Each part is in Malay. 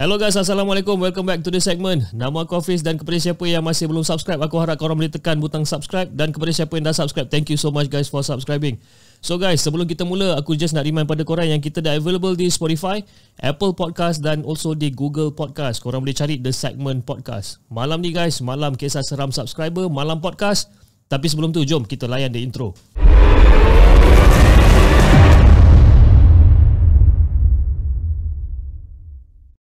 Hello guys, Assalamualaikum. Welcome back to the segment. Nama aku Hafiz dan kepada siapa yang masih belum subscribe, aku harap korang boleh tekan butang subscribe dan kepada siapa yang dah subscribe, thank you so much guys for subscribing. So guys, sebelum kita mula, aku just nak remind pada korang yang kita dah available di Spotify, Apple Podcast dan also di Google Podcast. Korang boleh cari The Segment Podcast. Malam ni guys, malam kisah seram subscriber, malam podcast. Tapi sebelum tu, jom kita layan the intro.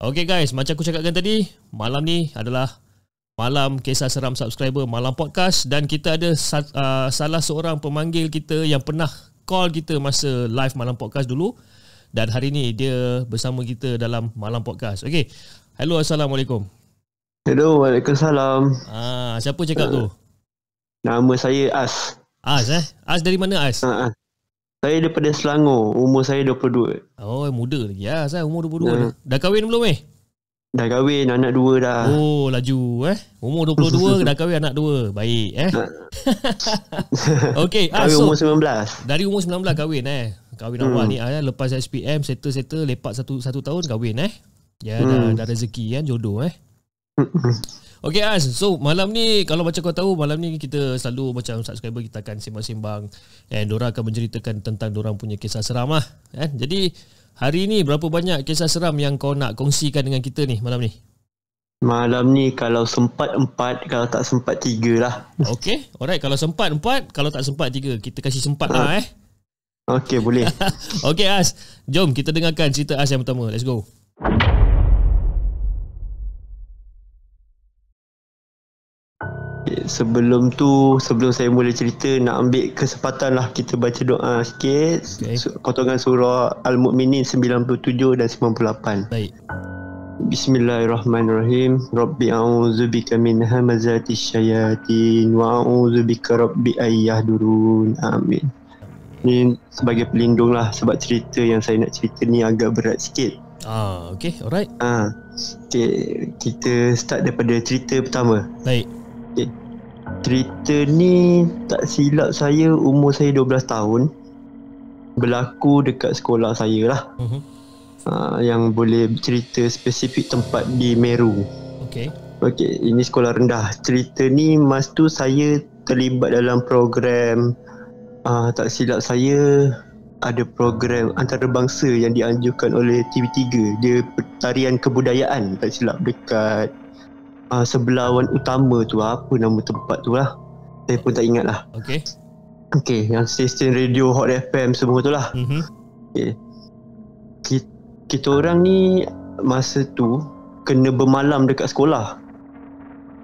Okay guys, macam aku cakapkan tadi, malam ni adalah malam kisah seram subscriber, malam podcast dan kita ada uh, salah seorang pemanggil kita yang pernah call kita masa live malam podcast dulu dan hari ni dia bersama kita dalam malam podcast. Okay, hello Assalamualaikum. Hello, Waalaikumsalam. Ah, siapa cakap tu? Nama saya As. As eh? As dari mana As? Ha, ha. Saya daripada Selangor, umur saya 22. Oh, muda lagi ya. Saya umur 22 hmm. Dah kahwin belum eh? Dah kahwin, anak dua dah. Oh, laju eh. Umur 22 dah kahwin anak dua. Baik eh. Okey, ah, so, umur 19. Dari umur 19 kahwin eh. Kahwin hmm. awal ni eh. lepas SPM settle-settle lepak satu satu tahun kahwin eh. Ya hmm. dah, dah rezeki kan jodoh eh. Okay Az, so malam ni kalau macam kau tahu malam ni kita selalu macam subscriber kita akan sembang-sembang dan Dora akan menceritakan tentang Dora punya kisah seram lah. Eh? Jadi hari ni berapa banyak kisah seram yang kau nak kongsikan dengan kita ni malam ni? Malam ni kalau sempat empat, kalau tak sempat tiga lah. Okay, alright. Kalau sempat empat, kalau tak sempat tiga. Kita kasih sempat lah eh. Okay, boleh. okay Az, jom kita dengarkan cerita Az yang pertama. Let's go. Sebelum tu sebelum saya mula cerita nak ambil kesempatan lah kita baca doa sikit. Okay. potongan surah Al-Mu'minin 97 dan 98 baik. Bismillahirrahmanirrahim. Rabbi a'udzubika min hamazati syayatin wa a'udzubika rabbi ayyahdurun amin. Ni sebagai pelindung lah sebab cerita yang saya nak cerita ni agak berat sikit. Ah okay alright. Ah okay. kita start daripada cerita pertama. Baik. okay. Cerita ni tak silap saya umur saya 12 tahun. Berlaku dekat sekolah saya lah. Uh-huh. uh, Yang boleh cerita spesifik tempat di Meru. Okay Okay, ini sekolah rendah. Cerita ni mas tu saya terlibat dalam program uh, Tak silap saya ada program antarabangsa yang dianjurkan oleh TV3 Dia tarian kebudayaan tak silap dekat uh, sebelah wan utama tu apa nama tempat tu lah. Saya pun tak ingat lah. Okay okay yang stesen radio Hot FM semua tu lah. Mm-hmm. okay. kita, kita orang ni masa tu kena bermalam dekat sekolah.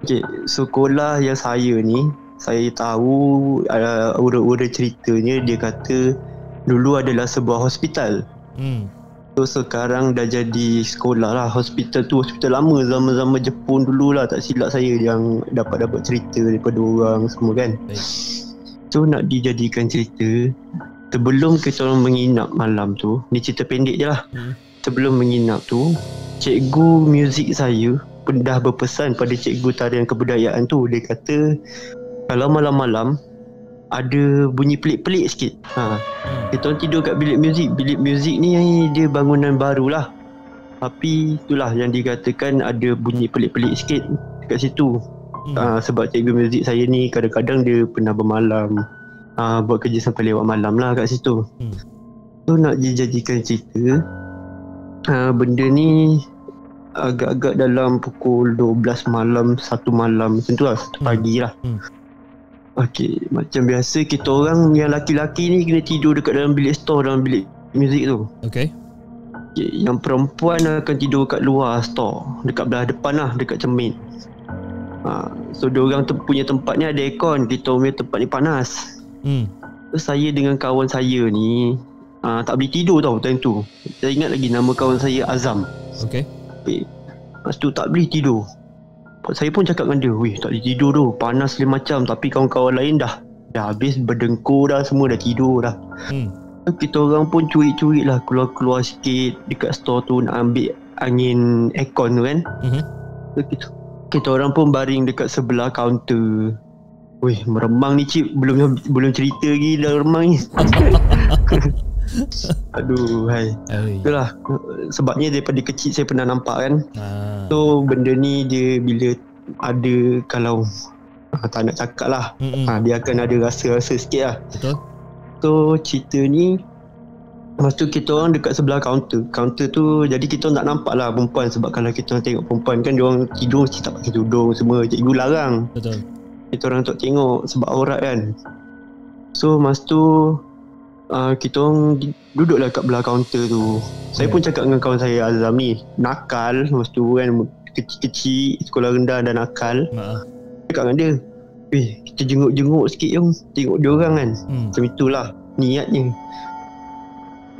Okay sekolah yang saya ni saya tahu uh, ura-ura ceritanya dia kata dulu adalah sebuah hospital. Hmm. So sekarang dah jadi sekolah lah. Hospital tu hospital lama. Zaman-zaman Jepun dulu lah Tak silap saya yang dapat-dapat cerita Daripada orang semua kan. So nak dijadikan cerita Sebelum kita orang menginap malam tu Ni cerita pendek je lah. Hmm. Sebelum menginap tu Cikgu muzik saya Dah berpesan pada cikgu tarian kebudayaan tu. Dia kata Kalau malam-malam ada bunyi pelik-pelik sikit. Ha. Kita orang tidur kat bilik muzik. Bilik muzik ni dia bangunan baru lah. Tapi itulah yang dikatakan ada bunyi pelik-pelik sikit kat situ. Hmm. Ha, sebab cikgu muzik saya ni kadang-kadang dia pernah bermalam. Ha, buat kerja sampai lewat malam lah kat situ. Hmm. So nak dijadikan cerita. Ha, benda ni agak-agak dalam pukul 12 malam, 1 malam macam tu lah, 1 Hmm. pagi lah. Hmm. Okey, macam biasa kita orang yang laki-laki ni kena tidur dekat dalam bilik store, dalam bilik muzik tu. Okay. Okay, yang perempuan akan tidur kat luar store, dekat belah depan lah, dekat cermin. Ha, so diorang tu punya tempat ni ada aircon, kita punya tempat ni panas. Hmm. So, saya dengan kawan saya ni uh, tak boleh tidur tau time tu. Saya ingat lagi nama kawan saya Azam. Okay. Lepas tu tak boleh tidur. Saya pun cakap dengan dia, "Weh, tak boleh tidur tu. Panas lain macam tapi kawan-kawan lain dah dah habis berdengkur dah semua dah tidur dah." Hmm. Kita orang pun cuik-cuik lah keluar-keluar sikit dekat store tu nak ambil angin aircon tu kan. So, kita kita orang pun baring dekat sebelah kaunter. Weh, meremang ni cip belum belum cerita lagi dah remang ni. Aduh, hai. Ai. Itulah sebabnya daripada kecil saya pernah nampak kan. Ah. So benda ni dia bila ada kalau ah, tak nak cakap lah Mm-mm. ha, dia akan ada rasa-rasa sikit lah. Betul? So cerita ni Lepas tu kita orang dekat sebelah kaunter Kaunter tu jadi kita orang tak nampak lah perempuan Sebab kalau kita orang tengok perempuan kan dia orang tidur mesti tak pakai tudung semua Cikgu larang Betul. kita orang tak tengok sebab aurat kan So masa tu uh, Kita orang duduklah kat belah kaunter tu. Saya pun cakap dengan kawan saya Azam ni Nakal. Masa tu kan Kecil-kecil Sekolah rendah dan nakal. Maaf. Cakap dengan dia Eh kita jenguk-jenguk sikit jom Tengok dia orang kan. Hmm. Macam itulah Niatnya.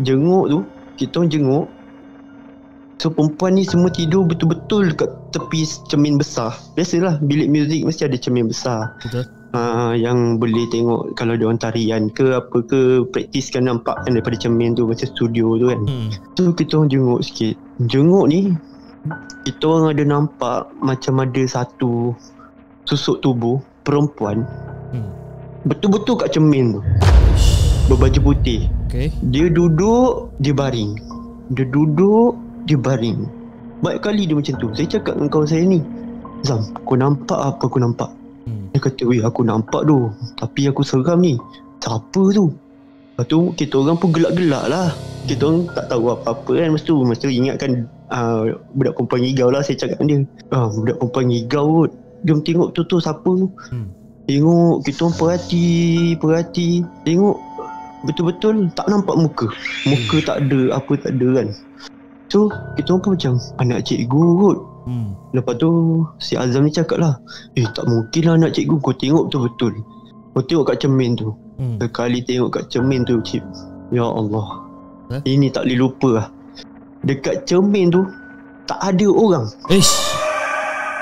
Jenguk tu Kita orang jenguk. So perempuan ni semua tidur betul-betul Dekat tepi cermin besar. Biasalah bilik muzik mesti ada cermin besar. Betul. Uh, Yang boleh tengok Kalau dia orang tarian ke Apa ke Praktis kan nampak kan Daripada cermin tu Macam studio tu kan Hmm. So kita orang jenguk sikit Jenguk ni Kita orang ada nampak Macam ada satu Susuk tubuh Perempuan Hmm. Betul-betul kat cermin tu Berbaju putih Okay. Dia duduk Dia baring Dia duduk Dia baring Banyak kali dia macam tu Saya cakap dengan kawan saya ni Zam Kau nampak apa aku nampak. Dia kata Weh aku nampak tu. Tapi aku seram ni. Siapa tu. Lepas tu kita orang pun gelak-gelak lah. Kita orang tak tahu apa-apa kan Masa tu. Masa tu ingatkan uh, Budak perempuan ngigau lah Saya cakap dengan dia. Ah, Budak perempuan ngigau kot. Jom tengok tu tu siapa tu. Hmm. Tengok kita orang perhati Perhati. Tengok Betul-betul tak nampak muka. Muka tak ada Apa tak ada kan. So kita orang pun macam Anak cikgu kot Hmm. Lepas tu Si Azam ni cakap lah Eh tak mungkin lah anak cikgu Kau tengok betul-betul Kau tengok kat cermin tu Hmm. Sekali tengok kat cermin tu Cip Ya Allah Eh? Ini tak boleh lupa lah Dekat cermin tu Tak ada orang Ish.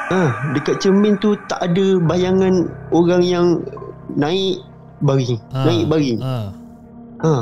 ha, Dekat cermin tu Tak ada bayangan Orang yang Naik Baring Ah, Naik baring Ah. Ha.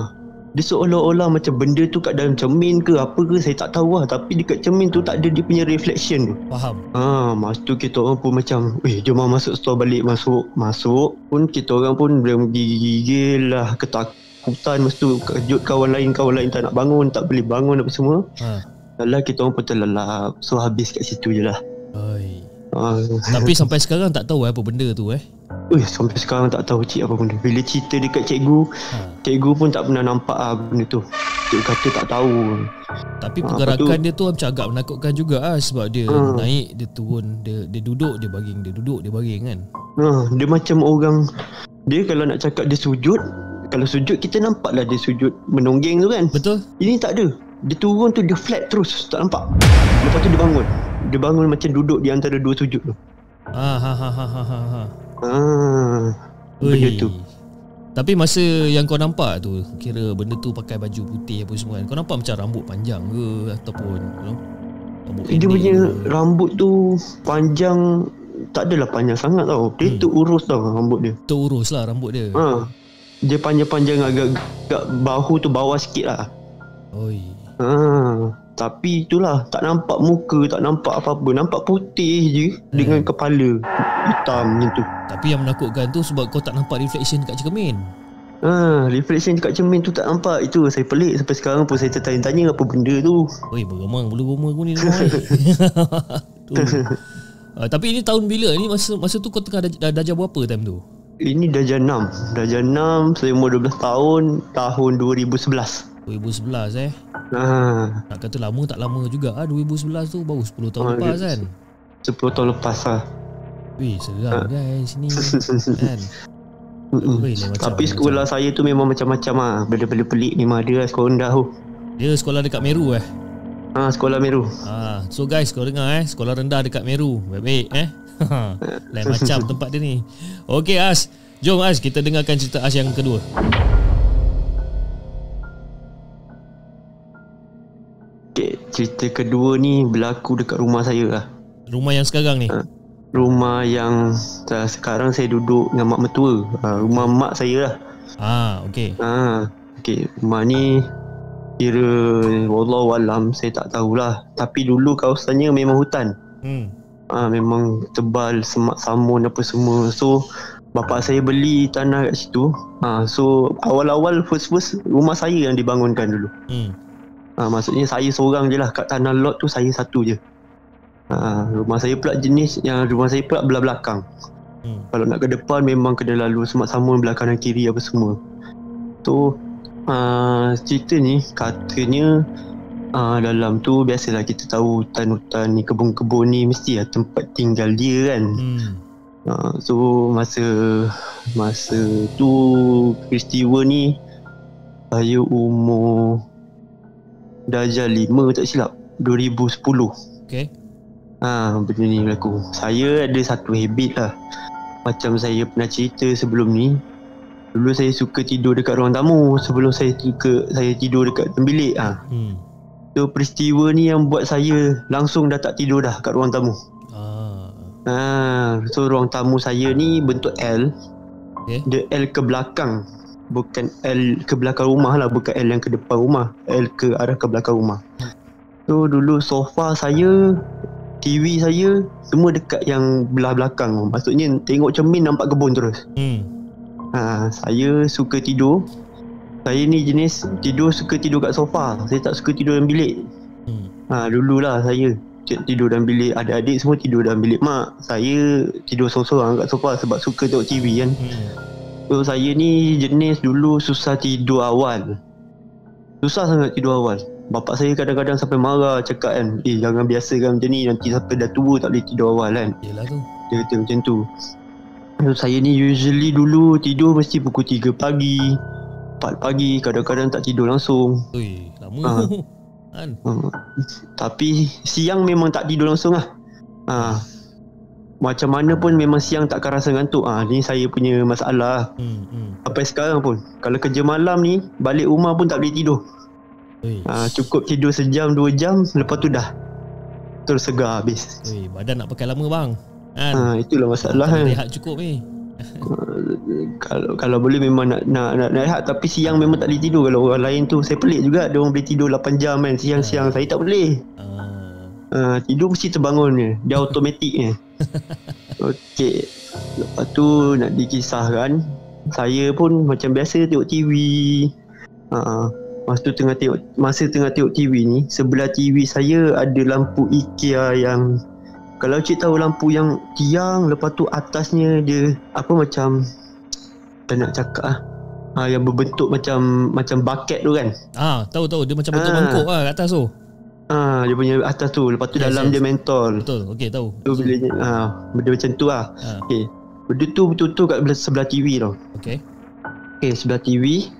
Dia seolah-olah macam benda tu kat dalam cermin ke apa ke saya tak tahu lah. Tapi dekat cermin tu tak ada dia punya reflection tu. Faham. Ha, masa tu kita orang pun macam Eh jom masuk store balik masuk. Masuk pun kita orang pun belum gigil lah. Ketakutan masa tu. Kejut kawan lain Kawan lain tak nak bangun tak boleh bangun apa semua. Ha. Alah kita orang pun terlelap. So habis kat situ je lah. Oi. Ha. Tapi sampai sekarang tak tahu apa benda tu eh. Eh sampai sekarang tak tahu cik apa benda Bila cerita dekat cikgu Ha. Cikgu pun tak pernah nampak lah benda tu Cikgu kata tak tahu Tapi Ah, pergerakan apa dia tu macam agak menakutkan juga ah sebab dia Ah. naik, dia turun, dia dia duduk, dia baring, dia duduk, dia baring kan. Ha, dia macam orang Dia kalau nak cakap dia sujud Kalau sujud kita nampak lah dia sujud menonggeng tu kan Betul? Ini tak ada Dia turun tu dia flat terus Tak nampak Lepas tu dia bangun Dia bangun macam duduk di antara dua sujud tu Ah ha ha ha ha ha. ha. Ah, Benda tu Tapi masa yang kau nampak tu Kira benda tu pakai baju putih apa semua kan Kau nampak macam rambut panjang ke Ataupun you know, Rambut Dia punya ke? rambut tu Panjang Tak adalah panjang sangat tau Dia Hmm. terurus tau rambut dia Terurus lah rambut dia ha. Dia panjang-panjang agak, agak Bahu tu bawah sikit lah Oi. Ha, tapi itulah tak nampak muka, tak nampak apa-apa. Nampak putih je dengan kepala hitam macam tu. Tapi yang menakutkan tu sebab kau tak nampak reflection dekat cermin Ha, reflection dekat cermin tu tak nampak. Itu saya pelik sampai sekarang pun saya tertanya-tanya apa benda tu. Oi bergemang bulu roma aku ni ni. tu. Uh, tapi ini tahun bila? Ini masa masa tu kau tengah dah, dah, berapa time tu? Ini darjah 6. Darjah 6, saya umur 12 tahun, tahun 2011. 2011 eh. Ha, Nak kata lama tak lama juga ah 2011 tu baru 10 tahun Ah, lepas kan. 10 tahun lepas lah. Wih, seram Ah. kan. Weh, lain macam, Tapi sekolah saya tu memang macam-macam lah. Benda-benda pelik memang ada lah sekolah rendah tu. Dia sekolah dekat Meru eh. Ha, sekolah Meru. Ah, so guys kau dengar eh sekolah rendah dekat Meru. Baik-baik eh. Lain macam tempat dia ni. Okey As, jom As kita dengarkan cerita As yang kedua. Okay, cerita kedua ni berlaku dekat rumah saya lah. Rumah yang sekarang ni. Ah. Rumah yang uh, sekarang saya duduk dengan mak mertua. Ha, rumah mak saya lah. Ah, okey. Ha, okay, rumah ni kira Wallahualam saya tak tahulah. Tapi dulu kawasannya memang hutan. Hmm. Ha, memang tebal semak samun apa semua. So bapak saya beli tanah kat situ. Ha, so awal-awal first-first rumah saya yang dibangunkan dulu. Hmm. Ha, maksudnya saya seorang je lah kat tanah lot tu saya satu je. Ha, rumah saya pula jenis yang rumah saya pula belah belakang. Hmm. Kalau nak ke depan memang kena lalu semak samun belakang dan kiri apa semua. So uh, cerita ni katanya uh, dalam tu biasalah kita tahu hutan-hutan ni kebun-kebun ni mesti lah tempat tinggal dia kan. Hmm. Uh, so masa masa tu peristiwa ni saya umur darjah 5 tak silap 2010. Okey. Ha, benda ni berlaku. Saya ada satu habit lah. Macam saya pernah cerita sebelum ni. Dulu saya suka tidur dekat ruang tamu sebelum saya suka saya tidur dekat dalam bilik. Ha. Hmm. So peristiwa ni yang buat saya langsung dah tak tidur dah kat ruang tamu. Ah. Ha, so ruang tamu saya ni bentuk L. Okey. Dia L ke belakang. Bukan L ke belakang rumah lah, bukan L yang ke depan rumah. L ke arah ke belakang rumah. So dulu sofa saya, TV saya semua dekat yang belah belakang. Maksudnya tengok cermin nampak kebun terus. Hmm. Ha, saya suka tidur. Saya ni jenis tidur suka tidur kat sofa. Saya tak suka tidur dalam bilik. Hmm. Ha, dululah saya tidur dalam bilik adik-adik semua tidur dalam bilik mak. Saya tidur sorang-sorang kat sofa sebab suka tengok TV kan. Hmm. So saya ni jenis dulu susah tidur awal. Susah sangat tidur awal. Bapak saya kadang-kadang sampai marah cakap kan, "Eh jangan biasakan macam ni nanti sampai dah tua tak boleh tidur awal kan." Yelah tu. Dia kata macam tu. So saya ni usually dulu tidur mesti pukul 3 pagi, 4 pagi, kadang-kadang tak tidur langsung. Ui, lama. Ah. Kan? Uh, tapi siang memang tak tidur langsung lah. Ha. Macam mana pun memang siang takkan rasa ngantuk. Ah ha, ni saya punya masalah. Hmm. Hmm. Sampai sekarang pun Kalau kerja malam ni Balik rumah pun tak boleh tidur ha, Cukup tidur sejam dua jam Lepas tu dah Terus segar habis Ui, badan nak pakai lama bang. Kan? ha, Itulah masalah kan rehat cukup ni. kalau, kalau boleh memang nak, nak, nak, nak rehat Tapi siang memang tak boleh tidur Kalau orang lain tu Saya pelik juga Dia orang boleh tidur 8 jam kan Siang-siang Saya tak boleh Ah. ha, Tidur mesti terbangun je Dia automatik je Okey. Lepas tu nak dikisahkan Saya pun macam biasa tengok TV ha, Masa tu tengah tengok Masa tengah tengok TV ni Sebelah TV saya ada lampu IKEA yang Kalau cik tahu lampu yang tiang Lepas tu atasnya dia Apa macam Tak nak cakap lah ha, Yang berbentuk macam Macam bucket tu kan. Ah, tahu tahu. Dia macam bentuk Ah. mangkuk lah kat atas tu. Ha, Dia punya atas tu Lepas tu Yes, dalam yes. dia mentol Betul. Okey, tahu. Tu bila ha, Benda macam tu lah Ah. Okay Benda tu betul-betul kat belah- sebelah TV tau Okey. Okay sebelah TV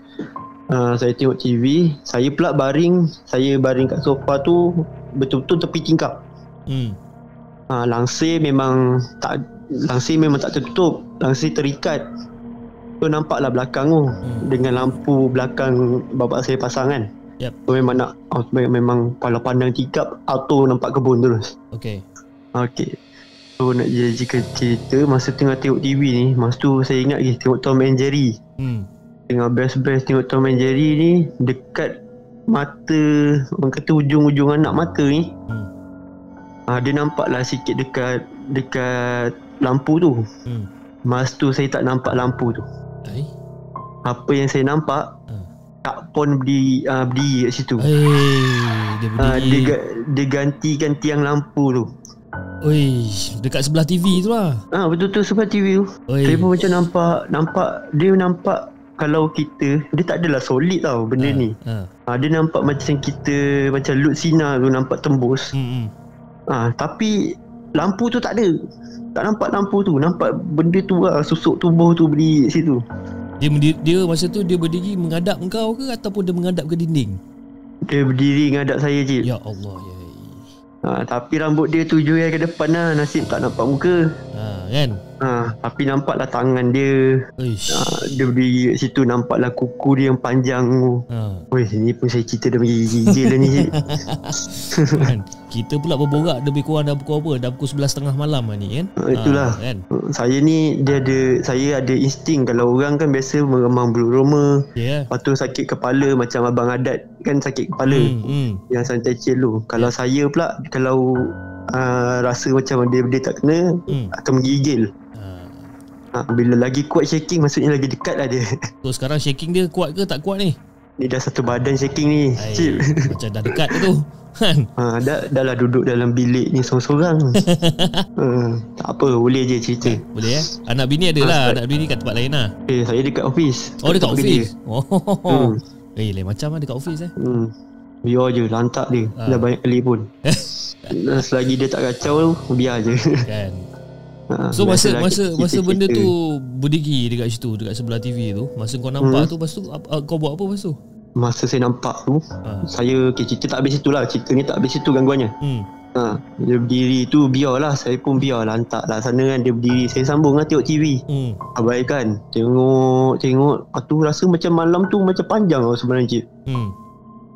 uh, Saya tengok TV Saya pula baring Saya baring kat sofa tu Betul-betul tepi tingkap Hmm. uh, Langsir memang tak Langsir memang tak tertutup Langsir terikat So nampaklah belakang tu Hmm. Dengan lampu belakang Bapak saya pasang kan Yep. So memang nak oh, Memang kalau pandang tingkap Auto nampak kebun terus Okey. Okay So nak jadikan cerita Masa tengah tengok TV ni Masa tu saya ingat lagi Tengok Tom and Jerry Hmm. Tengah best-best tengok Tom and Jerry ni Dekat mata Orang kata ujung-ujung anak mata ni Hmm. ah, Dia nampak lah sikit dekat Dekat lampu tu Hmm. Masa tu saya tak nampak lampu tu Ai. Apa yang saya nampak. Tak pun berdiri, uh, berdiri kat situ dia Ah, dia, berdiri. ga- dia gantikan tiang lampu tu Oi, dekat sebelah TV tu lah. Ah betul tu sebab TV tu Oi. Saya pun macam nampak Nampak Dia nampak kalau kita dia tak adalah solid tau benda Ha, ni. Ha. Ha, dia nampak macam kita macam lut sinar tu nampak tembus. Hmm. hmm. Ha, tapi lampu tu tak ada. Tak nampak lampu tu. Nampak benda tu lah susuk tubuh tu kat situ. Dia, dia dia masa tu dia berdiri menghadap kau ke ataupun dia menghadap ke dinding? Dia berdiri ngadap saya je. Ya Allah ya. Ha, tapi rambut dia tuju yang ke depan lah. Nasib tak nampak muka. Ha kan? Ha, tapi nampaklah tangan dia. Ha, dia berdiri kat situ. Nampaklah kuku dia yang panjang tu. Ha. Weh, ni pun saya cerita dah gigil lah ni. Cik. kan? Kita pula berborak lebih kurang dah pukul apa? Dah pukul 11.30 malam lah ni kan? Ha, itulah. Ha, kan? Saya ni dia ada saya ada insting kalau orang kan biasa meremang bulu roma. Yeah. lepas tu sakit kepala macam abang adat kan sakit kepala. Hmm, hmm. yang santai tu. Kalau Ya. saya pula kalau uh, rasa macam dia dia tak kena Hmm. akan menggigil. Ha. Ha, bila lagi kuat shaking maksudnya lagi dekat lah dia. So sekarang shaking dia kuat ke tak kuat ni? ni dah satu badan shaking ni. Ai, Cip. macam dah dekat tu. Kan? Ha, dah, dah lah duduk dalam bilik ni seorang-seorang. ha, tak apa, boleh je cerita. Boleh eh? Anak bini ada Ah, lah. Anak bini kat tempat lain lah. Eh, saya dekat office. Oh dekat Tempat office. Oh. Hmm. Eh lain macam lah dekat office eh. Hmm. Biar je, lantak dia. Ah. Dah banyak kali pun. Selagi dia tak kacau, biar je. Kan. Ha, So masa masa kita- masa kita- benda kita. tu berdiri dekat situ dekat sebelah TV tu, masa kau nampak Hmm. tu lepas tu kau buat apa lepas tu? Masa saya nampak tu, Ha. saya okay, cerita tak habis situ lah. Cerita ni tak habis situ gangguannya. Hmm. Ha, dia berdiri tu biarlah saya pun biar lantak lah sana kan dia berdiri saya sambung lah tengok TV Hmm. abaikan tengok tengok tu rasa macam malam tu macam panjang tau sebenarnya cik Hmm.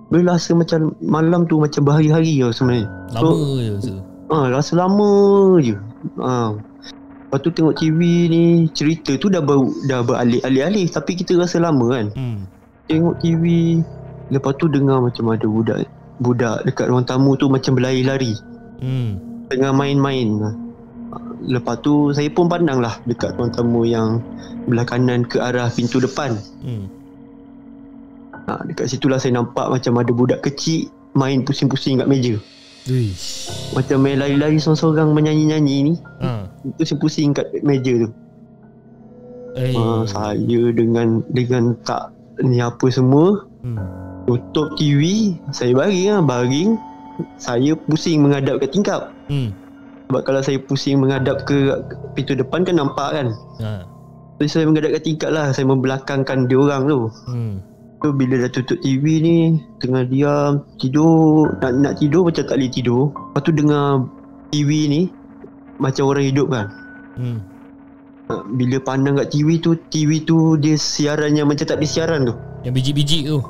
bila rasa macam malam tu macam berhari-hari tau sebenarnya Lama je masa tu. ha, rasa lama je ha. Lepas tu tengok TV ni cerita tu dah ber, dah beralih-alih tapi kita rasa lama kan Hmm. tengok TV lepas tu dengar macam ada budak budak dekat ruang tamu tu macam berlari-lari Hmm. tengah main-main Lepas tu saya pun pandang lah dekat ruang tamu yang belah kanan ke arah pintu depan. Hmm. Ha, dekat situlah saya nampak macam ada budak kecil main pusing-pusing kat meja. Uish. Macam main lari-lari seorang-seorang menyanyi-nyanyi ni. Ha. Pusing-pusing kat meja tu. Eh. Ha, saya dengan dengan tak ni apa semua Hmm. tutup TV, saya baring lah, baring. Saya pusing menghadap ke tingkap. Hmm. Sebab kalau saya pusing menghadap ke pintu depan kan nampak kan. Ha. Jadi saya menghadap ke tingkap lah Saya membelakangkan dia orang tu Hmm. So bila dah tutup TV ni Tengah diam Tidur Nak nak tidur macam tak boleh tidur Lepas tu dengar TV ni Macam orang hidup kan Hmm. Ha, Bila pandang kat TV tu TV tu dia siarannya macam tak ada siaran tu Yang biji-biji tu.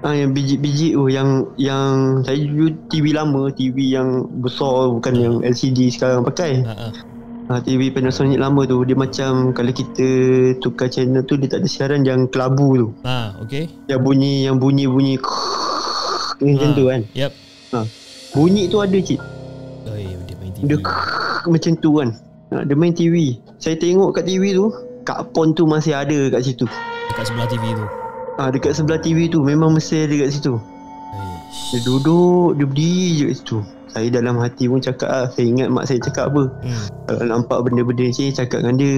Ah yang biji-biji tu yang yang saya dulu TV lama, TV yang besar bukan yang LCD sekarang pakai. Ha. ha. Ha, TV Panasonic lama tu dia macam kalau kita tukar channel tu dia tak ada siaran yang kelabu tu. Ha, okey. Yang bunyi yang bunyi bunyi macam Ha. tu kan. Yep. Bunyi tu ada cik. Oi, dia main TV. Dia macam tu kan. Ha, dia main TV. Saya tengok kat TV tu, Kak Pon tu masih ada kat situ. dekat sebelah TV tu. Ha, dekat sebelah TV tu memang mesti ada kat situ. Aish. Dia duduk, dia berdiri je kat situ. Saya dalam hati pun cakap lah, saya ingat mak saya cakap apa. Hmm. Kalau nampak benda-benda ni, saya cakap dengan dia.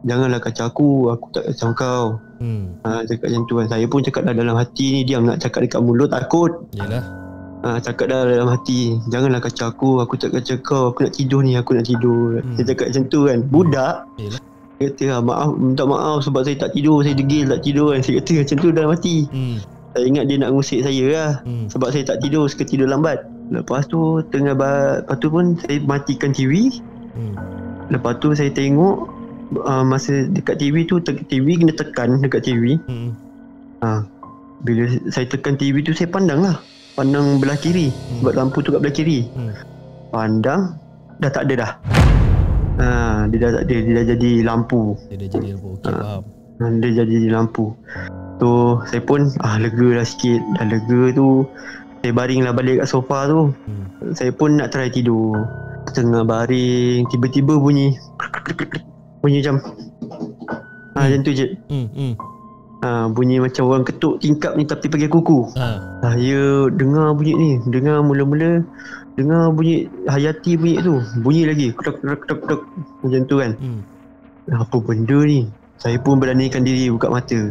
Janganlah kacau aku, aku tak kacau kau. Hmm. Ha, cakap macam tu kan. Saya pun cakap dah dalam hati ni, diam nak cakap dekat mulut takut. Yalah. Ha, cakap dah dalam hati, janganlah kacau aku, aku tak kacau kau, aku nak tidur ni, aku nak tidur. Hmm. Dia cakap macam tu kan. Budak, Yalah. dia kata ah, maaf, minta maaf sebab saya tak tidur, saya degil tak tidur kan. Saya kata macam tu dalam hati. Hmm. Saya ingat dia nak ngusik saya lah. Hmm. Sebab saya tak tidur, suka tidur lambat. Lepas tu tengah ba- lepas tu pun saya matikan TV. Hmm. Lepas tu saya tengok uh, masa dekat TV tu te- TV kena tekan dekat TV. Hmm. Ha. Bila saya tekan TV tu saya pandang lah. Pandang belah kiri Hmm. sebab lampu tu kat belah kiri. Hmm. Pandang dah tak ada dah. Ha, dia dah tak ada, dia dah jadi lampu. Dia dah jadi apa? Okey, Ah. faham. Ha, dia jadi lampu. Tu saya pun ah lega lah sikit. Dah lega tu saya baring lah balik kat sofa tu. Hmm. Saya pun nak try tidur Tengah baring Tiba-tiba bunyi Bunyi macam ha, Macam tu je Hmm. Hmm. ha, Bunyi macam orang ketuk tingkap ni Tapi pakai kuku Ha. Saya dengar bunyi ni Dengar mula-mula Dengar bunyi Hayati bunyi tu Bunyi lagi Kedok kedok kedok kedok Macam tu kan Hmm. Apa benda ni Saya pun beranikan diri buka mata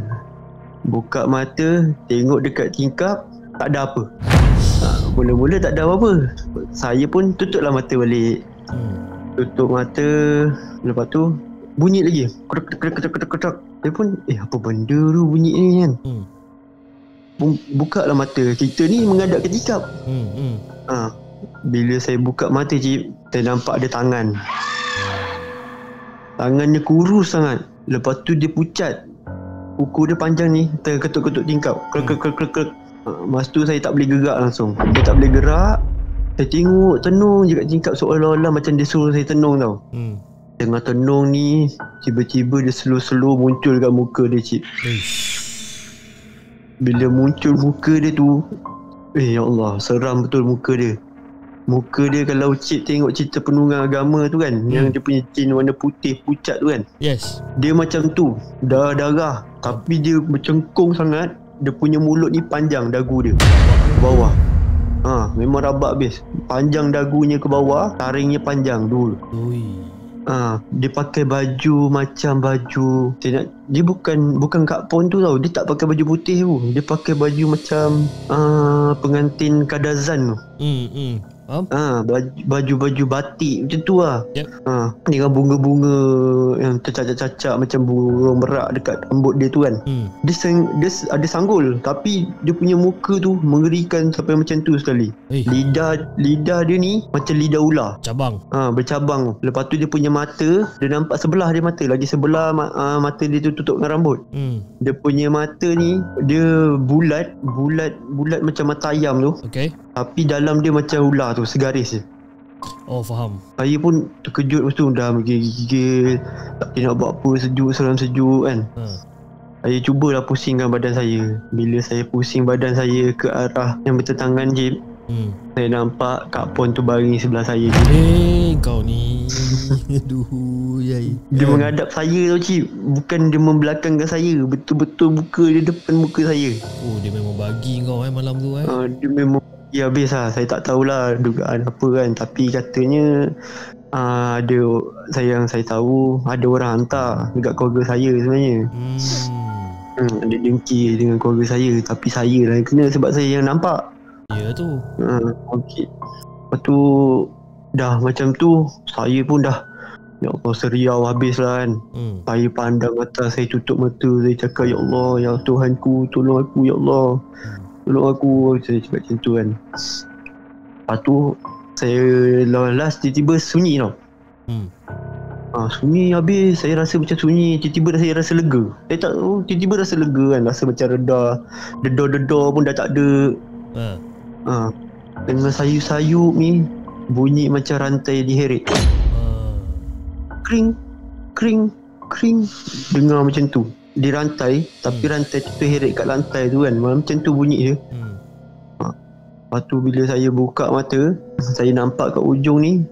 Buka mata Tengok dekat tingkap Tak ada apa ha, Mula-mula tak ada apa-apa Saya pun tutuplah mata balik Hmm. Tutup mata Lepas tu Bunyi lagi Kedak kedak kedak kedak kedak Saya pun Eh apa benda tu bunyi ni kan Hmm. Bu- Buka lah mata Kita ni menghadap ke tingkap Hmm. Hmm. ha. Bila saya buka mata cip Saya nampak ada tangan Tangannya kurus sangat Lepas tu dia pucat Kuku dia panjang ni Tengah ketuk-ketuk tingkap. Klek klek klek klek klek ha, Masa tu saya tak boleh gerak langsung. Saya tak boleh gerak. Saya tengok tenung je kat tingkap Seolah-olah macam dia suruh saya tenung tau. Hmm. Tengah tenung ni Tiba-tiba dia slow-slow muncul kat muka dia cip Ish. Bila muncul muka dia tu Eh ya Allah Seram betul muka dia. Muka dia kalau cip tengok cerita penunggang agama tu kan hmm. Yang dia punya cin warna putih pucat tu kan Yes. Dia macam tu. Darah-darah Tapi dia bercengkung sangat. Dia punya mulut ni panjang dagu dia. Ke bawah. Ha, memang rabak habis Panjang dagunya ke bawah Taringnya panjang dulu. Ui. Ha, dia pakai baju macam baju saya nak, Dia bukan bukan Kak Pon tu tau. Dia tak pakai baju putih tu. Dia pakai baju macam uh, Pengantin kadazan tu. Hmm. Hmm. Faham? ha, baju, Baju-baju batik macam tu lah Yep. ha, Dengan bunga-bunga Yang tercacak-cacak Macam burung merak dekat rambut dia tu kan Hmm. dia, sang, dia ada sanggul Tapi dia punya muka tu Mengerikan sampai macam tu sekali Eh. Lidah lidah dia ni Macam lidah ular Cabang. Ha, bercabang Lepas tu dia punya mata Dia nampak sebelah dia mata Lagi sebelah ma- uh, mata dia tu tutup dengan rambut Hmm. Dia punya mata ni Dia bulat Bulat Bulat macam mata ayam tu Okay. Tapi dalam dia macam ular tu Segaris je Oh faham. Saya pun terkejut Lepas tu dah menggigil-gigil Tak tahu nak buat apa Sejuk seram sejuk kan Ha. Saya cubalah pusingkan badan saya Bila saya pusing badan saya Ke arah yang bertentangan jeep Hmm. Saya nampak Kak Pon tu baring sebelah saya Eh kau ni. Aduh. Yai. Dia Kan? menghadap saya tau cik Bukan dia membelakangkan saya Betul-betul muka dia depan muka saya Oh dia memang bagi kau eh malam tu eh. uh, Dia memang Ya habis lah. Saya tak tahulah Dugaan apa kan. Tapi katanya uh, Ada Saya yang saya tahu Ada orang hantar Dekat keluarga saya sebenarnya. Hmm. hmm, Ada dengki dengan keluarga saya. Tapi saya lah yang kena Sebab saya yang nampak. Ya tu. uh, Okay Lepas tu Dah macam tu Saya pun dah Ya Allah seriau habis lah kan. Hmm. Saya pandang atas Saya tutup mata Saya cakap Ya Allah Ya Tuhanku Tolong aku Ya Allah Tolong aku Saya cakap macam tu kan. Lepas tu Saya last tiba-tiba sunyi tau. Hmm. Ah, sunyi habis Saya rasa macam sunyi Tiba-tiba saya rasa lega. Saya tak tahu Tiba-tiba rasa lega kan Rasa macam reda. Dedor-dedor pun dah tak ada. Ha. ah, Dengan sayup-sayup ni Bunyi macam rantai diheret Ha. kring kring kring. Dengar macam tu di rantai tapi Hmm. rantai tu terheret kat lantai tu kan macam tu bunyi je Hmm. lepas tu bila saya buka mata saya nampak kat ujung ni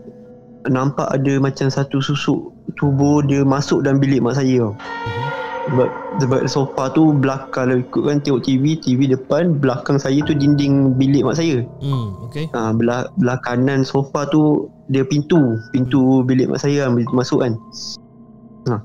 nampak ada macam satu susuk tubuh dia masuk dalam bilik mak saya tau Mhm. sebab sebab sofa tu belakang kalau ikut kan tengok TV TV depan belakang saya tu dinding bilik mak saya Hmm. Okay. ha, belah, belah kanan sofa tu dia pintu pintu bilik mak saya masuk kan ha,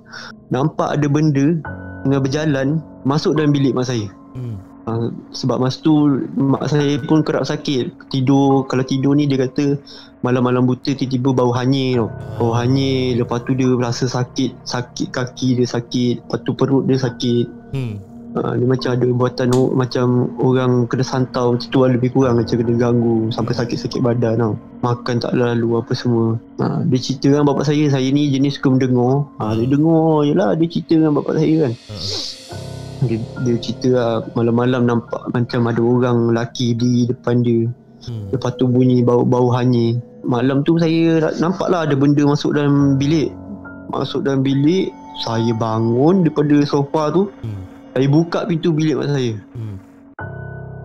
nampak ada benda tengah berjalan masuk dalam bilik mak saya Hmm. ha, sebab masa tu mak saya pun kerap sakit tidur kalau tidur ni dia kata malam-malam buta tiba-tiba bau hanyir tau bau hanyir lepas tu dia rasa sakit sakit kaki dia sakit lepas tu perut dia sakit Hmm. Ha, dia macam ada buatan macam orang kena santau macam tu lah lebih kurang macam kena ganggu sampai sakit-sakit badan tau. Makan tak lalu apa semua. Ha, dia cerita dengan bapak saya, saya ni jenis suka mendengar. Ha, dia dengar je lah dia cerita dengan bapak saya kan. Ha. Dia, dia cerita lah malam-malam nampak macam ada orang lelaki di depan dia. Hmm. Lepas tu bunyi bau-bau hanyir. Malam tu saya nampak lah ada benda masuk dalam bilik. Masuk dalam bilik, saya bangun daripada sofa tu. Hmm. Saya buka pintu bilik mak saya. Hmm.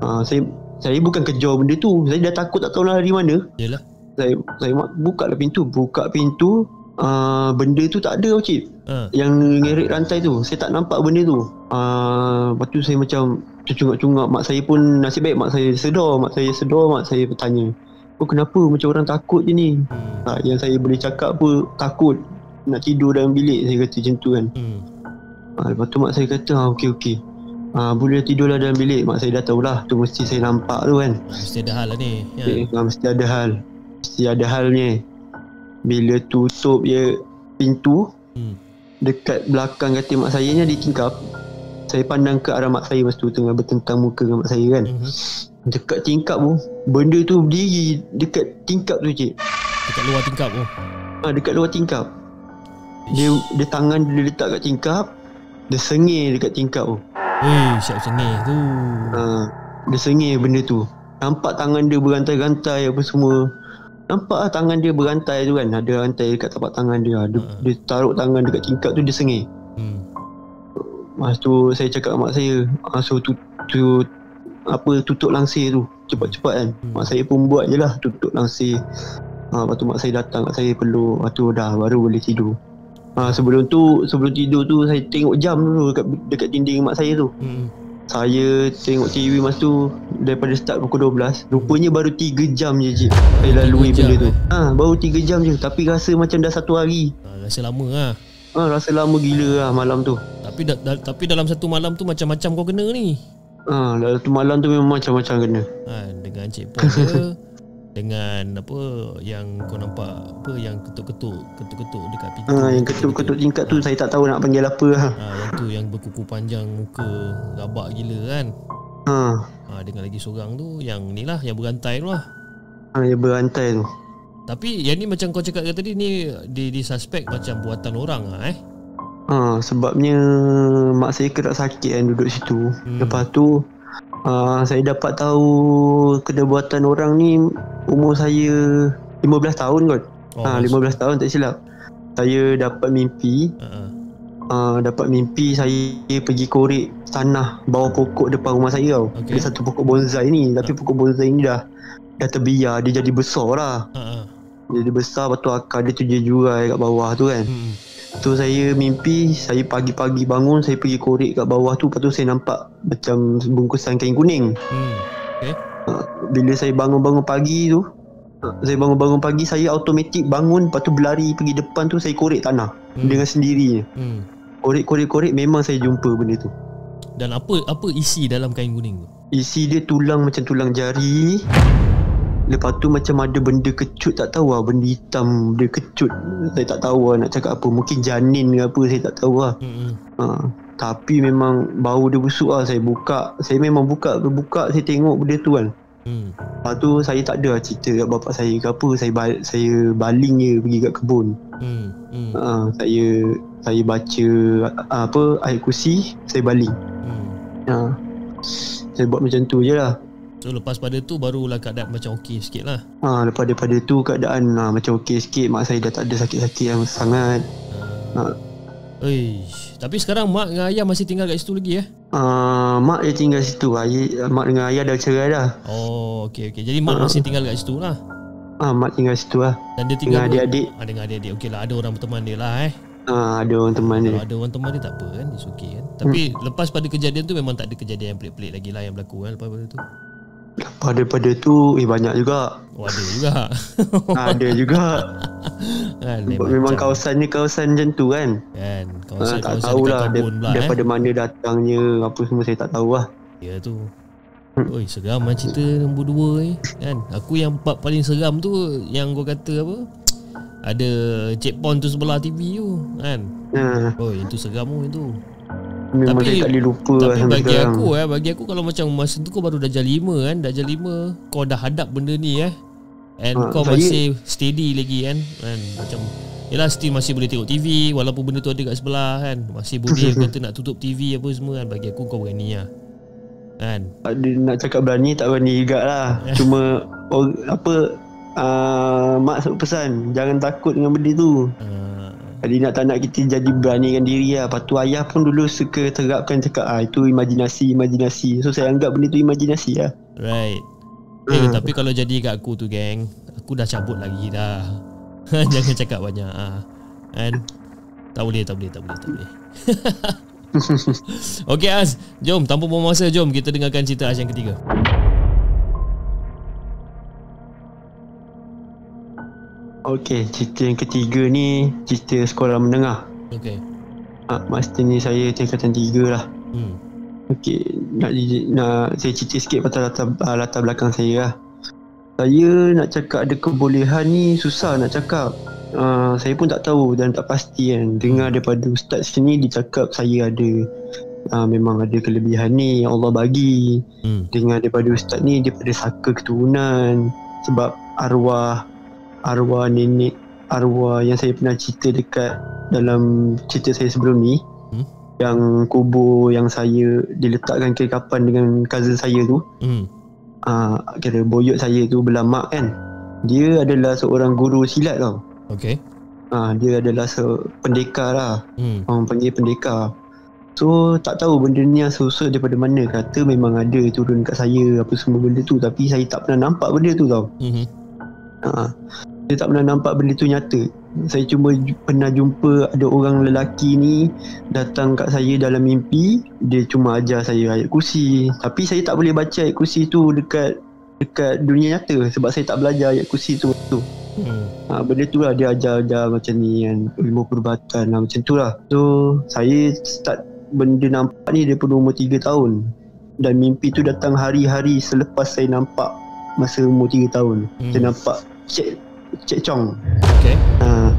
Ha, saya saya bukan kejar benda tu. Saya dah takut tak tahu lah dari mana. Yelah. Saya saya mak- buka lah pintu. Buka pintu. Uh, benda tu tak ada tau cik. Ha. Yang ngeret rantai tu. Saya tak nampak benda tu. Uh, lepas tu saya macam tercungak-cungak. Mak saya pun nasib baik mak saya sedar. Mak saya sedar. Mak saya bertanya. Oh kenapa macam orang takut je ni? Hmm. Ha, yang saya boleh cakap apa takut nak tidur dalam bilik saya kata macam tu kan. Hmm. Ha, lepas tu mak saya kata ha, okey okey. Ah, boleh tidur lah dalam bilik. Mak saya dah tahulah. Tu mesti saya nampak tu kan. Mesti ada hal lah ni. Ya. Okay. Ah, mesti ada hal. Mesti ada halnya. Bila tutup je pintu, Hmm. dekat belakang katil mak saya ni ada tingkap. Saya pandang ke arah mak saya masa tu tengah bertentang muka dengan mak saya kan. Mhm. Dekat tingkap tu, benda tu berdiri dekat tingkap tu cik. Dekat luar tingkap tu. Ha, dekat luar tingkap. Dia dia tangan dia letak kat tingkap, dia sengih dekat tingkap tu. Eh, siap sengih tu. Ha, dia sengih benda tu. Nampak tangan dia berantai-rantai apa semua. Nampak lah tangan dia berantai tu kan. Ada rantai dekat tapak tangan dia. Dia, Ha. dia taruh tangan dekat tingkap tu dia sengih. Hmm. Masa tu saya cakap dengan mak saya, ah, so tu, tu apa tutup langsir tu cepat-cepat kan. Hmm. Mak saya pun buat je lah tutup langsir. Ha, lepas tu mak saya datang kat saya peluk. Lepas tu dah baru boleh tidur. Ha, sebelum tu sebelum tidur tu saya tengok jam dulu dekat, dekat dinding mak saya tu. Hmm. Saya tengok TV masa tu daripada start pukul 12 Rupanya baru 3 jam je cik Saya lalui benda tu ha, Baru 3 jam je Tapi rasa macam dah satu hari Ha, rasa lama lah. ha, Rasa lama gila lah malam tu Tapi da, da, tapi dalam satu malam tu macam-macam kau kena ni. ha, Dalam tu malam tu memang macam-macam kena Ha, dengan cik ke dengan apa yang kau nampak apa yang ketuk-ketuk ketuk-ketuk dekat pintu. ha, Yang ketuk-ketuk tingkat tu Saya tak tahu nak panggil apa lah Ha, yang tu yang berkuku panjang muka rabak gila kan. ha, Ha, dengan lagi seorang tu yang ni lah yang berantai tu lah. ha, Yang berantai tu Tapi yang ni macam kau cakap tadi ni di, di suspek macam buatan orang lah eh. ha, Sebabnya Mak saya kena sakit kan duduk situ Hmm. Lepas tu uh, Saya dapat tahu Kena buatan orang ni Umur saya 15 tahun kot. Oh, ha, 15 tahun tak silap. Saya dapat mimpi. Ha. uh, Dapat mimpi saya pergi korek tanah Bawah pokok depan rumah saya tau. Okey. Ada satu pokok bonsai ni. Tapi pokok bonsai ni dah Dah terbiar. Dia jadi besar lah. Ha. Jadi besar Lepas tu akar dia tu dia jurai kat bawah tu kan. Hmm. Tu saya mimpi Saya pagi-pagi bangun Saya pergi korek kat bawah tu. Lepas tu saya nampak Macam bungkusan kain kuning. Hmm. Bila saya bangun-bangun pagi tu saya bangun-bangun pagi Saya automatik bangun Lepas tu berlari pergi depan tu Saya korek tanah Hmm. Dengan sendirinya Hmm. Korek-korek-korek Memang saya jumpa benda tu Dan apa apa isi dalam kain kuning tu? Isi dia tulang macam tulang jari Lepas tu macam ada benda kecut Tak tahu lah Benda hitam Benda kecut Saya tak tahu lah nak cakap apa Mungkin janin ke apa Saya tak tahu lah Hmm. ha. Tapi memang Bau dia busuk lah Saya buka Saya memang buka Buka saya tengok benda tu kan Hmm. Lepas tu saya tak ada lah cerita kat bapak saya ke apa Saya bal- saya baling je pergi kat kebun Hmm. Hmm. ha. Saya Saya baca ah, Apa Ayat kursi Saya baling Hmm. ha. Saya buat macam tu je lah So lepas pada tu barulah keadaan macam okey sikit lah. Ha, lepas daripada tu keadaan ha, macam okey sikit Mak saya dah tak ada sakit-sakit yang sangat Uh, Eish. Tapi sekarang mak dengan ayah masih tinggal kat situ lagi eh? ha, Mak dia tinggal situ ayah, Mak dengan ayah dah cerai dah Oh okey okey. Jadi mak masih tinggal kat situ lah. ha, Mak tinggal situ lah Dan dia Dengan tinggal adik-adik Ah, dengan adik-adik. Okey lah ada orang berteman dia lah eh. ha, Ada orang teman dia Kalau ada orang teman dia tak apa kan It's okay kan Tapi lepas pada kejadian tu Memang tak ada kejadian yang pelik-pelik lagi lah Yang berlaku kan Lepas pada tu Lepas daripada tu Eh banyak juga. Oh ada juga. Ha, Ada juga. Kan, Memang macam. kawasan ni kawasan macam tu kan? Kan ha, Kawasan, Tak kawasan tahulah dekat dia, pula Daripada eh. mana datangnya Apa semua saya tak tahu lah Ya tu. Hmm. Oi seram lah cerita nombor dua ni Kan? Aku yang part paling seram tu Yang kau kata apa? Ada Cik Pon tu sebelah TV tu Kan? Ha, Oi itu seram tu itu Memang Tapi- saya tak boleh lupa lah Tapi sampai bagi sekarang. aku eh Bagi aku kalau macam Masa tu kau baru darjah 5 kan Darjah 5 Kau dah hadap benda ni eh. And Ha, kau saya- masih steady lagi kan. Kan Macam Yelah still masih boleh tengok TV Walaupun benda tu ada kat sebelah kan. Masih boleh kata nak tutup TV apa semua kan. Bagi aku kau berani lah. Kan. Ada nak cakap berani tak berani juga lah. Cuma or, Apa uh, Mak sebut pesan Jangan takut dengan benda tu. Uh, Jadi nak tak nak kita jadi beranikan diri lah. Lepas tu ayah pun dulu suka terapkan cakap ah, Itu imajinasi Imajinasi. So saya anggap benda tu imajinasi lah. Right. Eh Hmm. tapi kalau jadi kat aku tu geng Aku dah cabut lagi dah. Jangan cakap banyak ah. Kan Tak boleh tak boleh tak boleh tak boleh. Okey Az Jom tanpa buang masa Jom kita dengarkan cerita Az yang ketiga Okey cerita yang ketiga ni Cerita sekolah menengah Okey ah, Masa ni saya tingkatan tiga lah hmm. Okey, nak nak saya cerita sikit pasal latar, ah, latar belakang saya lah. Saya nak cakap ada kebolehan ni susah nak cakap. Uh, saya pun tak tahu dan tak pasti kan. Dengar daripada ustaz sini dia cakap saya ada uh, memang ada kelebihan ni yang Allah bagi. Hmm. Dengar daripada ustaz ni daripada saka keturunan sebab arwah arwah nenek arwah yang saya pernah cerita dekat dalam cerita saya sebelum ni Hmm. yang kubur yang saya diletakkan kira kapan dengan cousin saya tu Hmm. ah kira boyok saya tu belah mak kan dia adalah seorang guru silat tau Okay. ah dia adalah se pendekar lah Hmm. orang panggil pendekar So tak tahu benda ni asal-usul daripada mana Kata memang ada turun kat saya Apa semua benda tu Tapi saya tak pernah nampak benda tu tau Mhm. Ha. Saya tak pernah nampak benda tu nyata Saya cuma pernah jumpa Ada orang lelaki ni Datang kat saya dalam mimpi Dia cuma ajar saya ayat kursi Tapi saya tak boleh baca ayat kursi tu Dekat dekat dunia nyata Sebab saya tak belajar ayat kursi tu, tu. Hmm. Ha, benda tu lah dia ajar-ajar macam ni kan ilmu perubatan lah macam tu lah so saya start benda nampak ni daripada umur 3 tahun dan mimpi tu datang hari-hari selepas saya nampak masa umur 3 tahun Hmm. saya nampak Cik Cik Chong Okay. ha.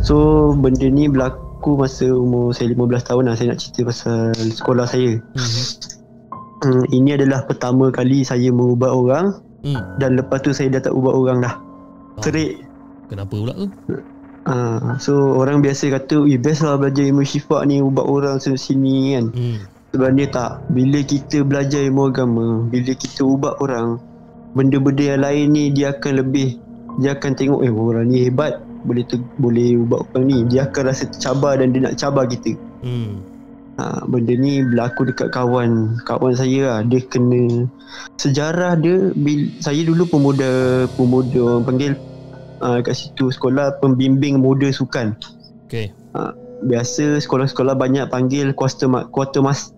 so benda ni berlaku masa umur saya 15 tahun lah saya nak cerita pasal sekolah saya Mhm. hmm, ini adalah pertama kali saya mengubat orang Hmm. dan lepas tu saya dah tak ubat orang dah Ah. terik Kenapa pula tu? Ah, so orang biasa kata, "Eh best lah belajar ilmu syifa ni ubat orang sana sini kan." Hmm. Sebenarnya tak. Bila kita belajar ilmu agama, bila kita ubat orang, benda-benda yang lain ni dia akan lebih dia akan tengok eh orang ni hebat, boleh tu, boleh ubat orang ni. Dia akan rasa tercabar dan dia nak cabar kita. Hmm. Ha, benda ni berlaku dekat kawan kawan saya lah dia kena sejarah dia bil, saya dulu pemuda pemuda orang panggil uh, kat situ sekolah pembimbing muda sukan Okay. biasa sekolah-sekolah banyak panggil quarter quarter mas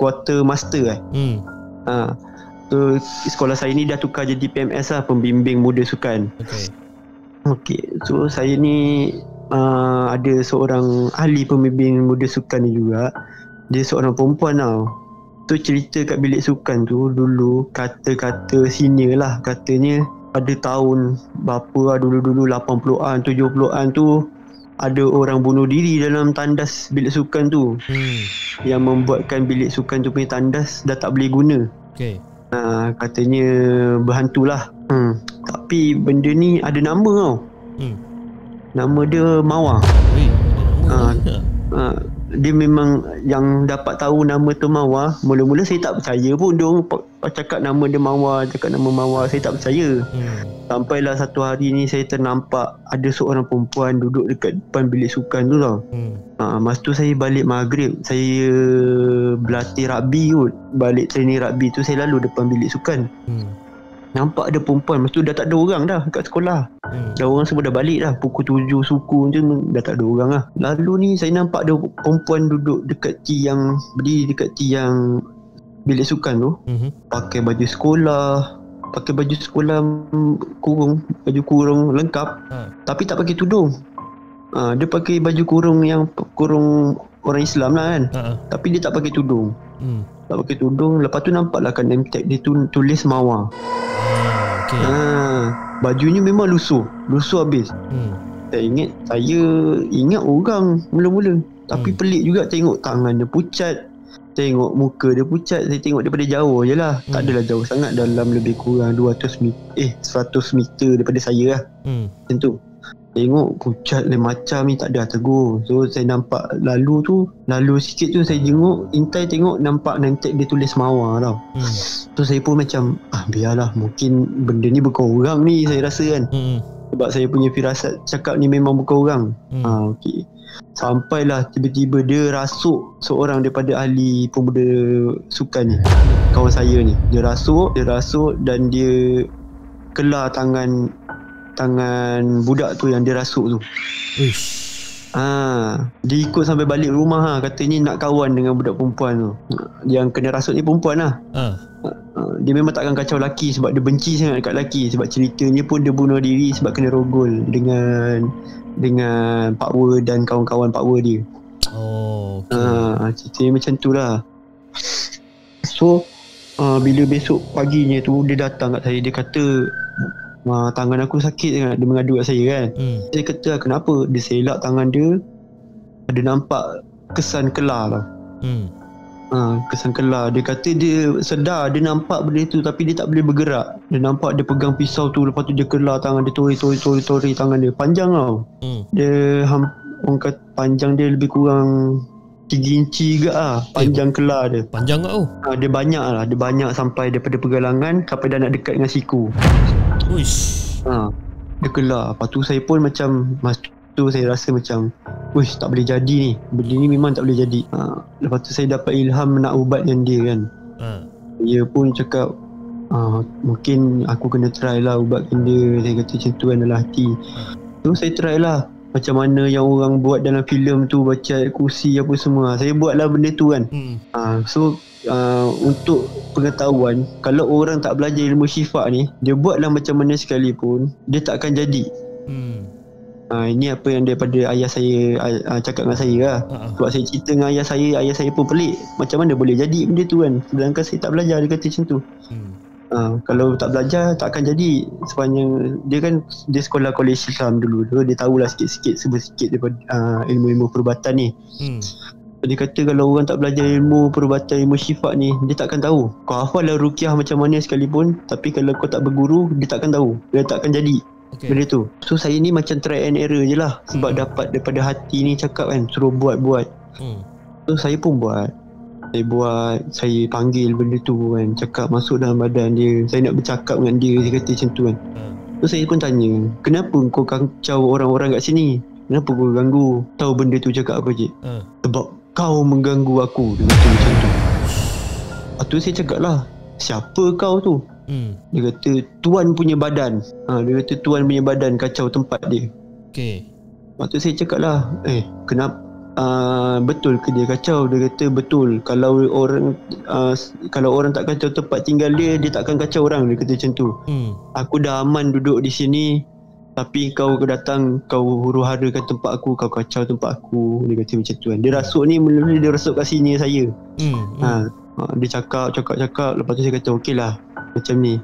quarter master eh. Hmm. Ha. So sekolah saya ni dah tukar jadi PMS lah pembimbing muda sukan. Okay. Okey. So saya ni uh, ada seorang ahli pembimbing muda sukan ni juga. Dia seorang perempuan tau. Tu cerita kat bilik sukan tu dulu kata-kata senior lah katanya pada tahun berapa lah dulu-dulu 80-an 70-an tu ada orang bunuh diri dalam tandas bilik sukan tu Hmm. yang membuatkan bilik sukan tu punya tandas dah tak boleh guna. Okay. Ha, katanya berhantulah. Hmm. Tapi benda ni ada nama tau. Hmm. Nama dia Mawar. Ah. ni. Ha, dia memang yang dapat tahu nama tu Mawar. Mula-mula saya tak percaya pun dia cakap nama dia Mawar, cakap nama Mawar. Saya tak percaya. Hmm. Sampailah satu hari ni saya ternampak ada seorang perempuan duduk dekat depan bilik sukan tu tau. Hmm. Ha, masa tu saya balik maghrib Saya berlatih rugby kot Balik training rugby tu saya lalu depan bilik sukan Hmm. Nampak ada perempuan Masa tu dah tak ada orang dah kat sekolah Hmm. Dah orang semua dah balik dah Pukul 7 suku je dah tak ada orang lah Lalu ni saya nampak ada perempuan duduk dekat tiang Berdiri dekat tiang bilik sukan tu Mhm. Pakai baju sekolah Pakai baju sekolah kurung Baju kurung lengkap Ha. Tapi tak pakai tudung ha, Dia pakai baju kurung yang kurung orang Islam lah kan ah. Tapi dia tak pakai tudung Hmm. Tak pakai tudung Lepas tu nampak lah kan name tag dia tu tulis Mawar Ah, okay. ha, Bajunya memang lusuh Lusuh habis Hmm. Saya ingat Saya ingat orang Mula-mula Tapi Hmm. pelik juga tengok tangan dia pucat Tengok muka dia pucat Saya tengok daripada jauh je lah Tak Hmm. adalah jauh sangat Dalam lebih kurang 200 meter Eh 100 meter daripada saya lah Hmm. Macam tu Tengok pucat lain macam ni tak ada tegur So saya nampak lalu tu Lalu sikit tu saya jenguk Intai tengok nampak name tag dia tulis mawar tau Hmm. So saya pun macam Ah biarlah mungkin benda ni bukan orang ni saya rasa kan Hmm. Sebab saya punya firasat cakap ni memang bukan orang Hmm. Ah okey. Sampailah tiba-tiba dia rasuk seorang daripada ahli pemuda sukan ni Kawan saya ni Dia rasuk, dia rasuk dan dia Kelar tangan Tangan budak tu yang dia rasuk tu Uish. Ah, dia ikut sampai balik rumah ha. Katanya nak kawan dengan budak perempuan tu Yang kena rasuk ni perempuan lah Ah. Ah, Dia memang takkan kacau laki Sebab dia benci sangat dekat laki Sebab ceritanya pun dia bunuh diri Sebab kena rogol Dengan Dengan Pak Wer dan kawan-kawan Pak Wer dia Oh, okay. Ah, ceritanya macam tu lah So uh, bila besok paginya tu dia datang kat saya dia kata uh, tangan aku sakit sangat dia mengadu kat saya kan. Hmm. Saya kata "Ah, kenapa dia selak tangan dia ada nampak kesan kelar tau. Hmm. Ha, kesan kelar Dia kata dia sedar Dia nampak benda tu Tapi dia tak boleh bergerak Dia nampak dia pegang pisau tu Lepas tu dia kelar tangan dia Tori tori tori tori tangan dia Panjang tau Hmm. Dia ham, Orang kata panjang dia lebih kurang 3 inci ke ah Panjang kelar dia Panjang tak tu? ha, Dia banyak lah Dia banyak sampai daripada pergelangan Sampai dah nak dekat dengan siku Uish. ha, Dia kelar Lepas tu saya pun macam Masa tu saya rasa macam Uish tak boleh jadi ni. Benda ni memang tak boleh jadi. Ha, Lepas tu saya dapat ilham nak ubatkan dia kan. Ha. Dia pun cakap ah, Mungkin aku kena try lah ubatkan dia. Saya kata macam tu kan dalam hati. Tu saya try lah Macam mana yang orang buat dalam filem tu Baca kursi apa semua. Saya buat lah benda tu kan. Hmm. ah, So uh, untuk pengetahuan Kalau orang tak belajar ilmu syifa ni Dia buatlah macam mana sekalipun Dia tak akan jadi. Hmm. ah, Ini apa yang daripada ayah saya ah, cakap dengan saya lah. Ha. sebab saya cerita dengan ayah saya Ayah saya pun pelik. Macam mana boleh jadi benda tu kan? Sedangkan saya tak belajar Dia kata macam tu. Hmm. ha, Kalau tak belajar Tak akan jadi. Sepanjang Dia kan Dia sekolah kolej Islam dulu. Tu Dia tahulah sikit-sikit Sebut sikit daripada uh, Ilmu-ilmu perubatan ni. Hmm. Dia kata kalau orang tak belajar ilmu perubatan Ilmu syifa ni Dia takkan tahu Kau hafal lah rukiah macam mana sekalipun Tapi kalau kau tak berguru Dia takkan tahu Dia takkan jadi Okay. Benda tu So saya ni macam try and error je lah Sebab Hmm. dapat daripada hati ni cakap kan Suruh buat-buat Hmm. So saya pun buat Saya buat Saya panggil benda tu kan Cakap masuk dalam badan dia Saya nak bercakap dengan dia Dia kata macam tu kan Ha. So saya pun tanya Kenapa kau kacau orang-orang kat sini Kenapa kau ganggu Tahu benda tu cakap apa je Ha. Sebab kau mengganggu aku Dia kata macam tu. Lepas tu saya cakap lah Siapa kau tu? Hmm. Dia kata Tuan punya badan. Ha, Dia kata tuan punya badan Kacau tempat dia. Okay. Lepas tu saya cakap lah Eh kenapa uh, Betul ke dia kacau? Dia kata betul. Kalau orang uh, Kalau orang tak kacau tempat tinggal dia Dia takkan kacau orang. Dia kata macam tu. Hmm. Aku dah aman duduk di sini Tapi kau datang Kau huru harakan tempat aku Kau kacau tempat aku Dia kata macam tu kan Dia rasuk ni Mula-mula dia rasuk kat sini saya Hmm. hmm. ha, ha, Dia cakap Cakap cakap Lepas tu saya kata okey lah Macam ni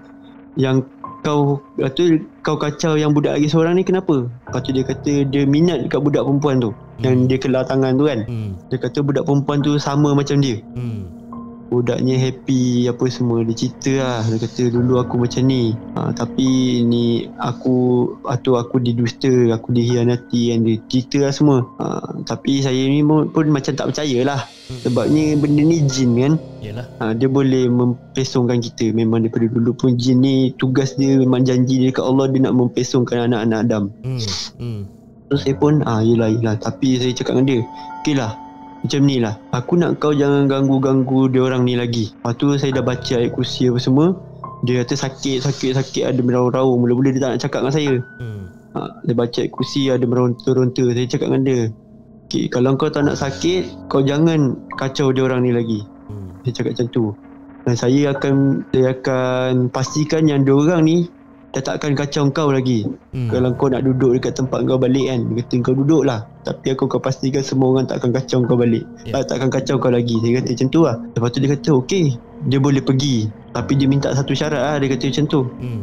Yang kau tu kau kacau yang budak lagi seorang ni kenapa? Lepas tu dia kata dia minat dekat budak perempuan tu Yang dia kelar tangan tu kan Hmm. Dia kata budak perempuan tu sama macam dia Hmm. Budaknya happy apa semua. Dia cerita lah. Dia kata dulu aku macam ni. Ha, Tapi ni aku Atau aku didusta Aku dihianati kan. Dia cerita lah semua. Ha, Tapi saya ni pun, pun macam tak percaya lah. Hmm. Sebabnya benda ni jin kan. Ha, Dia boleh mempesongkan kita. Memang daripada dulu pun jin ni Tugas dia memang janji dia kat Allah Dia nak mempesongkan anak-anak Adam. Hmm. Hmm. Terus saya pun ah yelah yelah. Tapi saya cakap dengan dia Okey lah Macam ni lah. Aku nak kau jangan ganggu-ganggu dia orang ni lagi. Lepas tu saya dah baca ayat kursi apa semua. Dia kata sakit sakit sakit Ada merau-rau Mula-mula dia tak nak cakap dengan saya. Hmm. ha, Dia baca ayat kursi Ada meronta-ronta. Saya cakap dengan dia Okey kalau kau tak nak sakit Kau jangan kacau dia orang ni lagi. Hmm. Dia cakap macam tu. Dan saya akan Saya akan pastikan yang dia orang ni Dah tak akan kacau kau lagi. Hmm. kalau kau nak duduk dekat tempat kau balik kan Dia kata kau duduk lah Tapi aku kau pastikan semua orang tak akan kacau kau balik. Yeah. Tak akan kacau kau lagi. Dia kata macam tu lah. Lepas tu dia kata okey Dia boleh pergi. Tapi dia minta satu syarat lah. Dia kata macam tu. Hmm.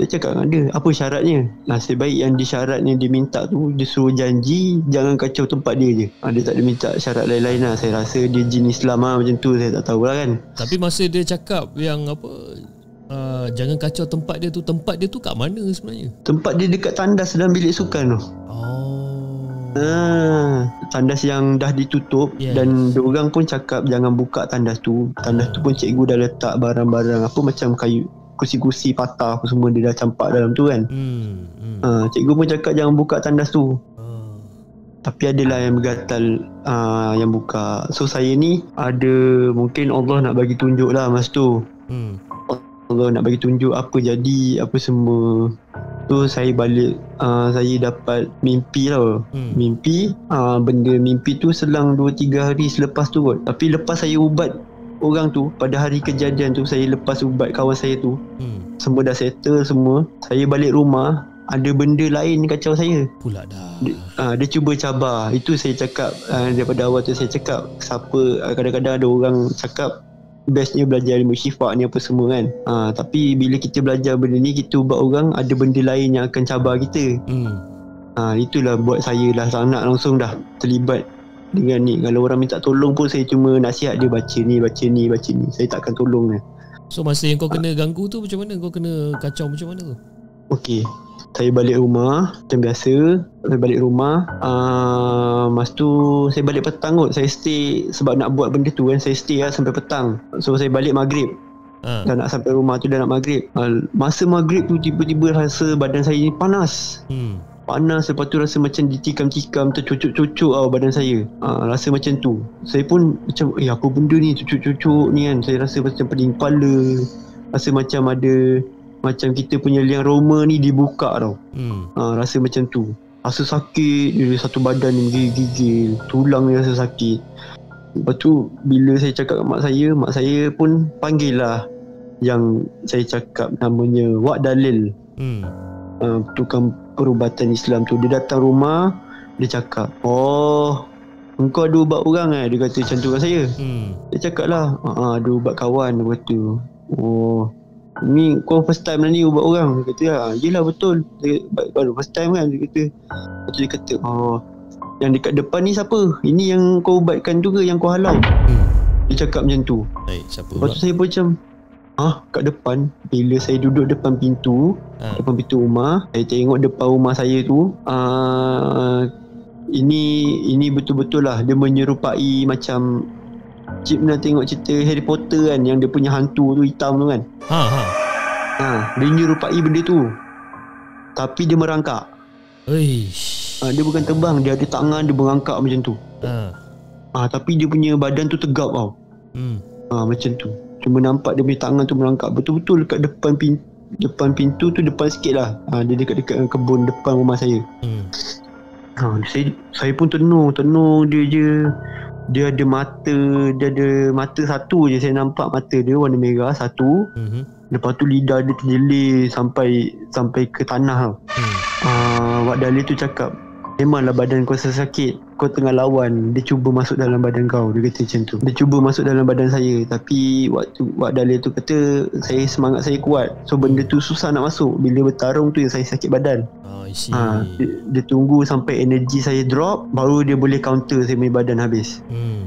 Dia cakap dengan dia Apa syaratnya? Nasib baik yang di syaratnya dia minta tu Dia suruh janji Jangan kacau tempat dia je. Ha, Dia tak ada minta syarat lain-lain lah. Saya rasa dia jin Islam lah Macam tu. Saya tak tahulah kan. Tapi masa dia cakap yang apa uh, jangan kacau tempat dia tu, tempat dia tu kat mana sebenarnya? Tempat dia dekat tandas dalam bilik sukan tu. Oh. Ah, tandas yang dah ditutup Yes. dan diorang pun cakap jangan buka tandas tu. Tandas tu pun cikgu dah letak barang-barang apa macam kayu kursi-kursi patah apa semua dia dah campak dalam tu kan. Hmm. hmm. Ha, cikgu pun cakap jangan buka tandas tu. Ah. Tapi adalah yang bergatal uh, yang buka. So saya ni ada mungkin Allah nak bagi tunjuk lah masa tu. Hmm. Allah nak bagi tunjuk apa jadi apa semua. So saya balik uh, saya dapat mimpi tau. Hmm. Mimpi uh, Benda mimpi tu selang 2-3 hari selepas tu kot Tapi lepas saya ubat Orang tu Pada hari kejadian tu Saya lepas ubat kawan saya tu Hmm. Semua dah settle semua Saya balik rumah Ada benda lain kacau saya Pula dah. dia, uh, dia cuba cabar Itu saya cakap uh, Daripada awal tu saya cakap Siapa uh, Kadang-kadang ada orang cakap bestnya belajar ilmu syifa ni apa semua kan ha, tapi bila kita belajar benda ni kita ubat orang ada benda lain yang akan cabar kita Hmm. ha, itulah buat saya lah sangat langsung dah terlibat dengan ni kalau orang minta tolong pun saya cuma nasihat dia baca ni baca ni baca ni saya takkan tolong dia So masa yang kau kena ganggu tu macam mana? Kau kena kacau macam mana tu? Okey. Saya balik rumah macam biasa. Saya balik rumah. Uh, masa tu saya balik petang kot. Saya stay sebab nak buat benda tu kan. Saya stay lah sampai petang. So saya balik maghrib. Ha. Dah nak sampai rumah tu dah nak maghrib. Uh, masa maghrib tu tiba-tiba rasa badan saya ni panas. Hmm. Panas lepas tu rasa macam ditikam-tikam tercucuk-cucuk tau badan saya ha, Rasa macam tu Saya pun macam eh apa benda ni cucuk-cucuk ni kan Saya rasa macam pening kepala Rasa macam ada Macam kita punya liang roma ni dibuka tau. Hmm. ha, Rasa macam tu. Rasa sakit Dia satu badan ni gigil-gigil Tulang ni rasa sakit. Lepas tu bila saya cakap kat mak saya Mak saya pun panggil lah Yang saya cakap namanya Wak Dalil. Hmm. uh, tukang perubatan Islam tu. Dia datang rumah dia cakap oh engkau ada ubat orang eh? Dia kata macam tu dengan saya. Hmm. dia cakap lah ah, ada ubat kawan dia kata. Oh ni kau first time lah ni ubat orang. Dia kata ah, yelah betul. Dia, baru first time kan dia kata. Lepas tu dia kata oh yang dekat depan ni siapa? Ini yang kau ubatkan tu ke yang kau halau? Hmm. dia cakap macam tu. Baik, siapa lepas tu saya pun macam Ah, kat depan bila saya duduk depan pintu Ha. depan pintu rumah saya tengok depan rumah saya tu uh, ini ini betul-betul lah dia menyerupai macam Cik pernah tengok cerita Harry Potter kan yang dia punya hantu tu hitam tu kan Ha ha. ha, dia menyerupai benda tu tapi dia merangkak Eish. ha, dia bukan terbang dia ada tangan dia merangkak macam tu Ha. ha, tapi dia punya badan tu tegap tau Hmm. ha, macam tu cuma nampak dia punya tangan tu merangkak betul-betul dekat depan pintu depan pintu tu depan sikit lah ha, dia dekat-dekat kebun depan rumah saya Hmm. Ha, saya saya pun tenung, tenung dia je. Dia ada mata, dia ada mata satu je saya nampak mata dia warna merah satu. Mhm. Lepas tu lidah dia terjelir sampai sampai ke tanah. Hmm. Ah, Wak Dalil tu cakap, memanglah badan kau rasa sakit. Kau tengah lawan, dia cuba masuk dalam badan kau. Dia kata macam tu. Dia cuba masuk dalam badan saya. Tapi waktu Wak Dalil tu kata, saya semangat saya kuat. So benda tu susah nak masuk. Bila bertarung tu yang saya sakit badan. See. Ha, dia, dia tunggu sampai energi saya drop baru dia boleh counter saya punya badan habis. Hmm.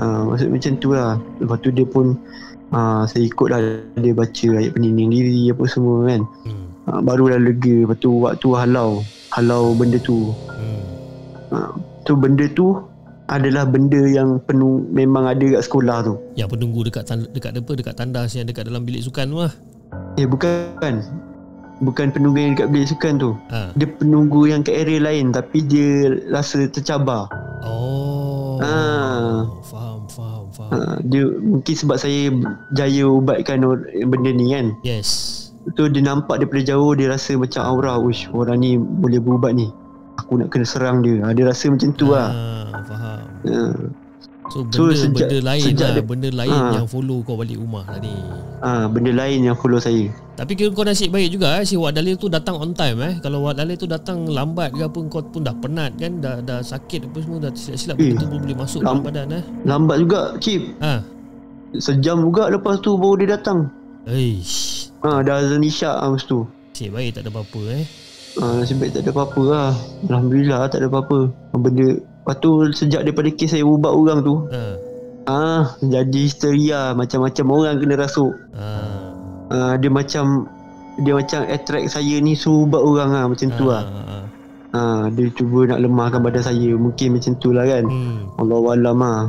Ha, maksud macam tu lah. Lepas tu dia pun ha, saya ikut lah dia baca ayat peninding diri apa semua kan. Hmm. Ha, barulah lega. Lepas tu waktu halau. Halau benda tu. Hmm. Ha, tu benda tu adalah benda yang penuh memang ada kat sekolah tu. Yang penunggu dekat tanda, dekat apa dekat tandas yang dekat dalam bilik sukan tu lah. Eh bukan. Bukan penunggu yang dekat bilik sukan tu. Ha. Dia penunggu yang kat area lain tapi dia rasa tercabar. Oh. Ah. Faham, faham, faham. Ha, dia mungkin sebab saya jaya ubatkan benda ni kan. Yes. Tu dia nampak daripada jauh dia rasa macam aura wish orang ni boleh berubat ni. Aku nak kena serang dia. Ha, dia rasa macam tu lah. Ah, faham. Ha. So benda, So, sejak- benda lain sejak lah, dia- benda lain Ah. yang follow kau balik rumah tadi. ha, benda lain yang follow saya. Tapi kira kau nasib baik juga eh si Wak Dalil tu datang on time eh. Kalau Wak Dalil tu datang lambat ke apa kau pun dah penat kan, dah dah sakit apa semua dah silap-silap Eh, benda tu pun boleh masuk lam- dalam badan eh. Lambat juga Cip. Ha. Sejam juga lepas tu baru dia datang. Eish. Ha, dah azan isyak lah masa tu. Nasib baik tak ada apa-apa eh. Ha, nasib baik tak ada apa-apa lah. Alhamdulillah tak ada apa-apa. Benda Lepas tu sejak daripada kes saya ubat orang tu Ha. Ah, jadi histeria macam-macam orang kena rasuk. Ha. Ah, dia macam dia macam attract saya ni suruh ubat orang ah macam tu lah. Ha. Ah, dia cuba nak lemahkan badan saya. Mungkin macam tu lah kan. Hmm. Allah alam ah.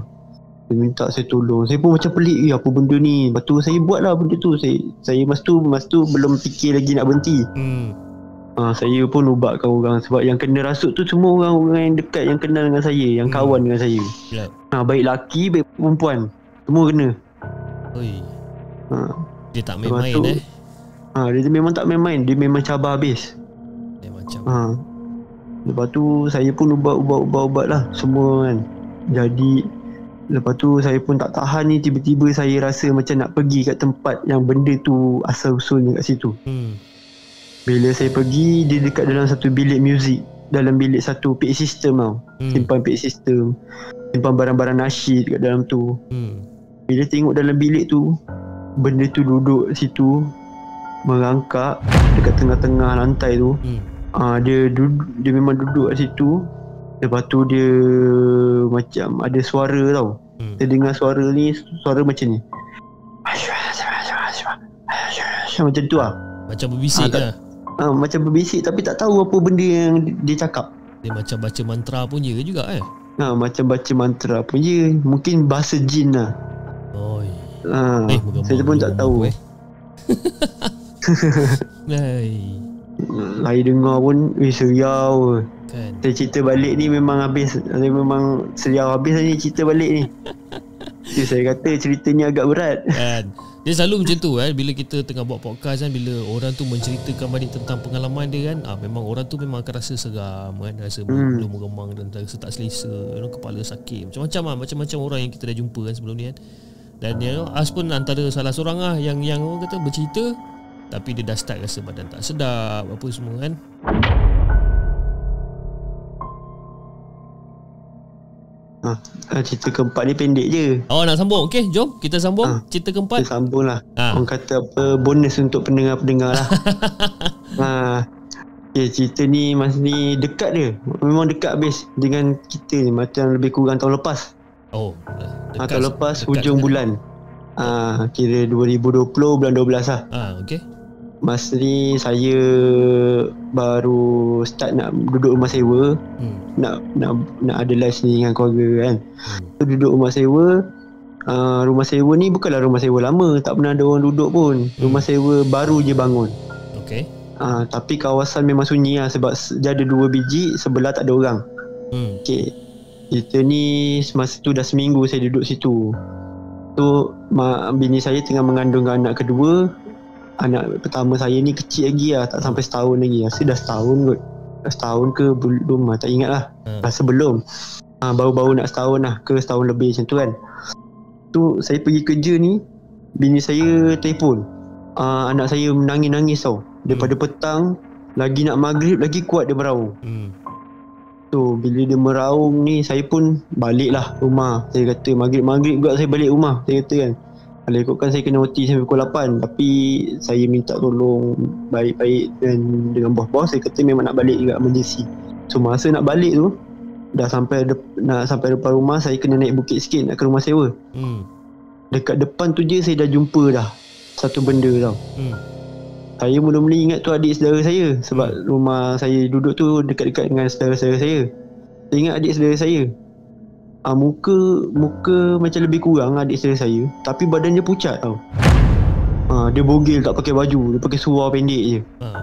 Dia minta saya tolong. Saya pun macam pelik, eh apa benda ni? Lepas tu saya buat lah benda tu. Saya saya mas tu mas tu belum fikir lagi nak berhenti. Hmm. Ah, saya pun ubatkan orang sebab yang kena rasuk tu semua orang-orang yang dekat yang kenal dengan saya, yang Hmm. kawan dengan saya. Yep. Ah, baik lelaki, baik perempuan. Semua kena. Oi. Ah. Dia tak main-main tu- eh. Ha, dia memang tak main-main. Dia memang cabar habis. Dia macam Ha. Lepas tu saya pun ubat-ubat-ubat-ubat lah semua kan. Jadi lepas tu saya pun tak tahan ni tiba-tiba saya rasa macam nak pergi kat tempat yang benda tu asal usulnya kat situ. Hmm. Bila saya pergi dia dekat dalam satu bilik muzik. Dalam bilik satu PA system tau. Hmm. Simpan PA system. Simpan barang-barang nasyid kat dalam tu. Hmm. Bila tengok dalam bilik tu Benda tu duduk situ Merangkak Dekat tengah-tengah lantai tu Hmm. Ah dia duduk, dia memang duduk kat situ. Lepas tu dia macam ada suara tau. Hmm. Dia dengar suara ni suara macam ni. Macam tu lah. Macam berbisik Ah, tak- lah. Ah, macam berbisik tapi tak tahu apa benda yang dia cakap. Dia macam baca mantra pun je juga eh. Ha, macam baca mantra pun je. Mungkin bahasa jin lah. Oi. Ha, Eh, saya pun tak tahu. eh. Hai. Saya dengar pun, eh seriau. Kan. Saya cerita balik ni memang habis. Saya memang seriau habis ni cerita balik ni. Jadi saya kata cerita ni agak berat. Kan. Dia selalu macam tu kan bila kita tengah buat podcast kan bila orang tu menceritakan balik tentang pengalaman dia kan ah memang orang tu memang akan rasa seram kan rasa Hmm. belum meremang dan rasa tak selesa you know, kepala sakit macam-macam lah macam-macam orang yang kita dah jumpa kan sebelum ni kan. Dan you know, As pun antara salah seorang lah yang yang orang kata bercerita tapi dia dah start rasa badan tak sedap apa semua kan Ha, cerita keempat ni pendek je. awak nak sambung okey jom kita sambung Ah. cerita Kita keempat sambung lah. Ah. Orang kata apa bonus untuk pendengar-pendengar lah. ha. Okay, cerita ni masa ni dekat dia. Memang dekat habis dengan kita ni. Macam lebih kurang tahun lepas. oh Ha, tahun lepas dekat hujung sangat. bulan. Ha, kira 2020 bulan 12 lah. ah okey Masa ni saya baru start nak duduk rumah sewa. hmm. Nak nak nak ada live ni dengan keluarga kan. hmm. So, duduk rumah sewa uh, Rumah sewa ni bukanlah rumah sewa lama Tak pernah ada orang duduk pun Rumah sewa baru je bangun okey uh, Tapi kawasan memang sunyi lah Sebab se- dia ada dua biji Sebelah tak ada orang hmm. Okay Kita ni Masa tu dah seminggu saya duduk situ Tu mak, Bini saya tengah mengandungkan anak kedua Anak pertama saya ni kecil lagi lah Tak sampai setahun lagi. Rasa dah setahun kot. Dah setahun ke belum lah Tak ingat lah. Hmm. Rasa belum. Ha, Baru-baru nak setahun lah Ke setahun lebih macam tu kan. Tu saya pergi kerja ni Bini saya telefon. Uh, Anak saya menangis-nangis tau. Daripada petang Lagi nak maghrib Lagi kuat dia meraung. Hmm. Tu bila dia meraung ni Saya pun balik lah rumah. Saya kata maghrib-maghrib juga saya balik rumah Saya kata kan Kalau ikutkan saya kena OT sampai pukul 8 Tapi saya minta tolong Baik-baik dan dengan bos-bos Saya kata memang nak balik juga emergency. So masa nak balik tu Dah sampai dep- nak sampai depan rumah Saya kena naik bukit sikit nak ke rumah sewa. Hmm. Dekat depan tu je saya dah jumpa dah Satu benda tau. Hmm. Saya mula-mula ingat tu adik saudara saya Sebab rumah saya duduk tu dekat-dekat dengan saudara-saudara saya. Saya ingat adik saudara saya ah, Muka muka macam lebih kurang adik saudara saya. Tapi badan dia pucat tau. Ah, Dia bogil tak pakai baju. Dia pakai seluar pendek je. Ah.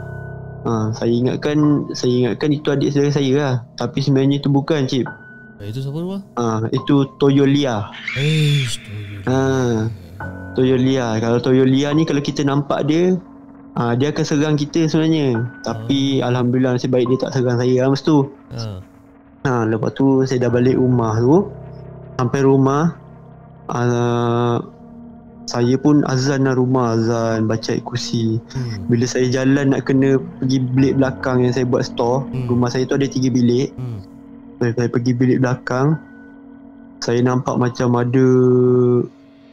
ah, Saya ingatkan Saya ingatkan itu adik saudara saya lah. Tapi sebenarnya itu bukan cip Eh, itu siapa rumah? ah, Itu Toyo Lia Eh, story. ah, Toyo Lia Kalau Toyo Lia ni kalau kita nampak dia Ah, dia akan serang kita sebenarnya. Tapi Alhamdulillah nasib baik dia tak serang saya lah masa tu. Ha, Lepas tu saya dah balik rumah tu Sampai rumah uh, Saya pun azan lah rumah Azan baca kursi Hmm. Bila saya jalan nak kena pergi bilik belakang yang saya buat store Hmm. Rumah saya tu ada tiga bilik Hmm. Saya, saya pergi bilik belakang Saya nampak macam ada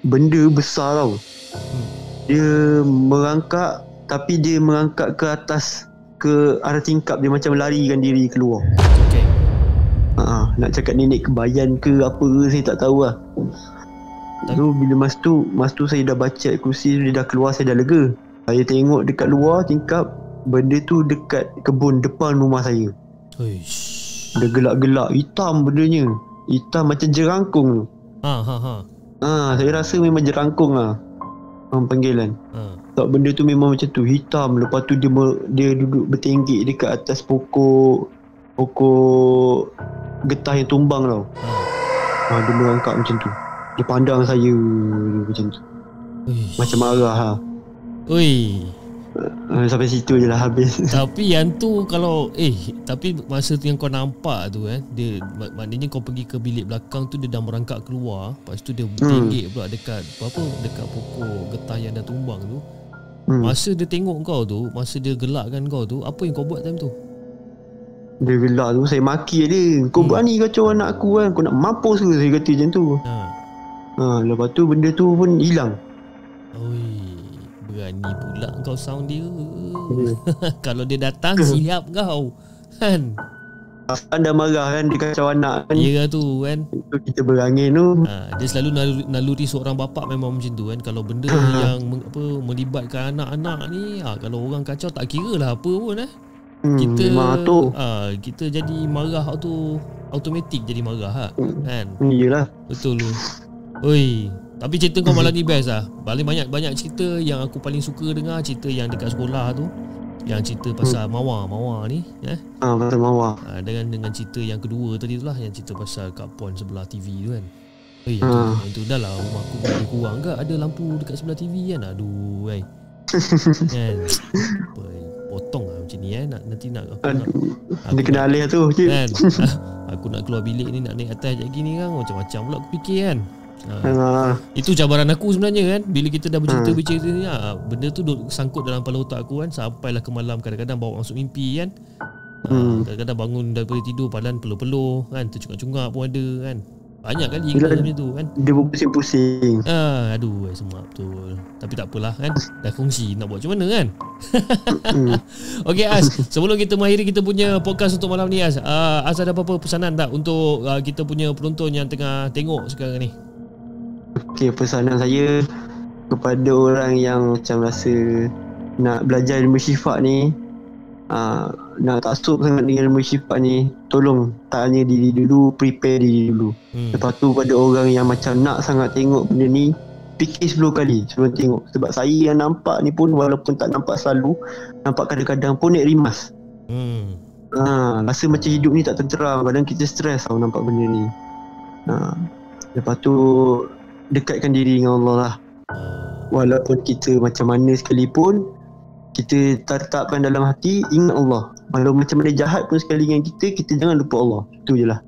Benda besar tau Hmm. Dia merangkak Tapi dia merangkak ke atas Ke arah tingkap Dia macam larikan diri keluar Ha, nak cakap nenek kebayan ke apa ke saya tak tahu lah. Tu bila mas tu, mas tu saya dah baca kursi dia dah keluar saya dah lega. Saya tengok dekat luar tingkap benda tu dekat kebun depan rumah saya. Uish. Dia gelak-gelak hitam bendanya. Hitam macam jerangkung tu. Ha ha ha. Ha, saya rasa memang jerangkung lah. Orang panggilan. Ha. Tak benda tu memang macam tu hitam lepas tu dia dia duduk bertenggek dekat atas pokok pokok getah yang tumbang tau. Ha. Ha, dia merangkak macam tu. Dia pandang saya dia macam tu. Uish. Macam marah ha. Ui. ha sampai situ je lah habis. Tapi yang tu kalau eh tapi masa tu yang kau nampak tu kan dia mak- maknanya kau pergi ke bilik belakang tu dia dah merangkak keluar lepas tu dia tinggi pula dekat apa dekat pokok getah yang dah tumbang tu Hmm. masa dia tengok kau tu masa dia gelakkan kau tu apa yang kau buat time tu Dia gelak tu saya maki dia. Kau Hmm. berani kacau anak aku kan. Kau nak mampus ke saya kata macam tu. ha Ha, lepas tu benda tu pun hilang. Oi, berani pula kau sound dia. Hmm. Kalau dia datang silap kau. Kan? Afan dah marah kan dia kacau anak kan. Ya tu kan. Tu kita berangin tu. Ha, dia selalu naluri, naluri seorang bapa memang macam tu kan. Kalau benda yang apa melibatkan anak-anak ni, ha, kalau orang kacau tak kira lah apa pun eh. Hmm, Kita tu. ha, kita jadi marah tu automatik jadi marah ha. Kan? Hmm, Yelah. Betul lu. Oi, tapi cerita kau malam ni best lah. Paling banyak banyak cerita yang aku paling suka dengar cerita yang dekat sekolah tu. Yang cerita pasal Mawar, Mawar ni eh. Ha, pasal mawar. Ha, dengan dengan cerita yang kedua tadi tu lah yang cerita pasal kat pon sebelah TV tu kan. Eh, Ha. tu, tu dah lah rumah aku lebih kurang ke ada lampu dekat sebelah TV kan. Aduh, ai. kan. Apa, eh, potong lah macam ni eh. Nak, nanti nak aku nak, Aduh, dia kena alih tu je. kan. aku nak keluar bilik ni nak naik atas sekejap gini kan. Macam-macam pula aku fikir kan. Ha. Itu cabaran aku sebenarnya kan Bila kita dah bercerita-bercerita ni ha, Benda tu duk sangkut dalam kepala otak aku kan Sampailah ke malam kadang-kadang bawa masuk mimpi kan ha, Hmm. Kadang-kadang bangun daripada tidur Padahal peluh-peluh kan Tercungak-cungak pun ada kan Banyak kali ikut macam tu kan dia pusing-pusing. Ah, aduh, eh, semak betul. Tapi tak apalah kan. Dah kongsi nak buat macam mana kan? Okey As, sebelum kita mengakhiri kita punya podcast untuk malam ni As, uh, As ada apa-apa pesanan tak untuk uh, kita punya penonton yang tengah tengok sekarang ni? Okey, pesanan saya kepada orang yang macam rasa nak belajar ilmu sifat ni uh, nak taksub sangat dengan ilmu sifat ni tolong tanya diri dulu prepare diri dulu. Hmm. lepas tu pada orang yang macam nak sangat tengok benda ni fikir 10 kali sebelum tengok. Sebab saya yang nampak ni pun walaupun tak nampak selalu nampak kadang-kadang pun naik rimas. Hmm. Ha, rasa macam hidup ni tak tenteram Kadang kita stres tau nampak benda ni. Ha, Lepas tu Dekatkan diri dengan Allah lah. Walaupun kita macam mana sekalipun Kita tetapkan dalam hati Ingat Allah. Walau macam mana jahat pun sekali dengan kita Kita jangan lupa Allah. Itu je lah.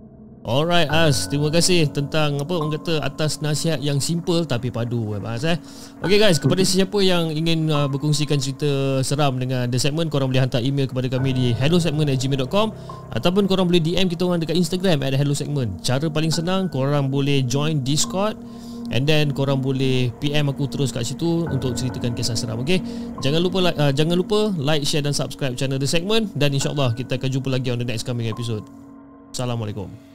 Alright As, terima kasih tentang apa orang kata atas nasihat yang simple tapi padu eh, As eh. Okay guys, kepada sesiapa yang ingin uh, berkongsikan cerita seram dengan The Segment, korang boleh hantar email kepada kami di hellosegment@gmail.com ataupun korang boleh DM kita orang dekat Instagram at hellosegment. Cara paling senang, korang boleh join Discord And then korang boleh PM aku terus kat situ untuk ceritakan kisah seram okay? Jangan lupa uh, jangan lupa like, share dan subscribe channel The Segment dan insyaallah kita akan jumpa lagi on the next coming episode. Assalamualaikum.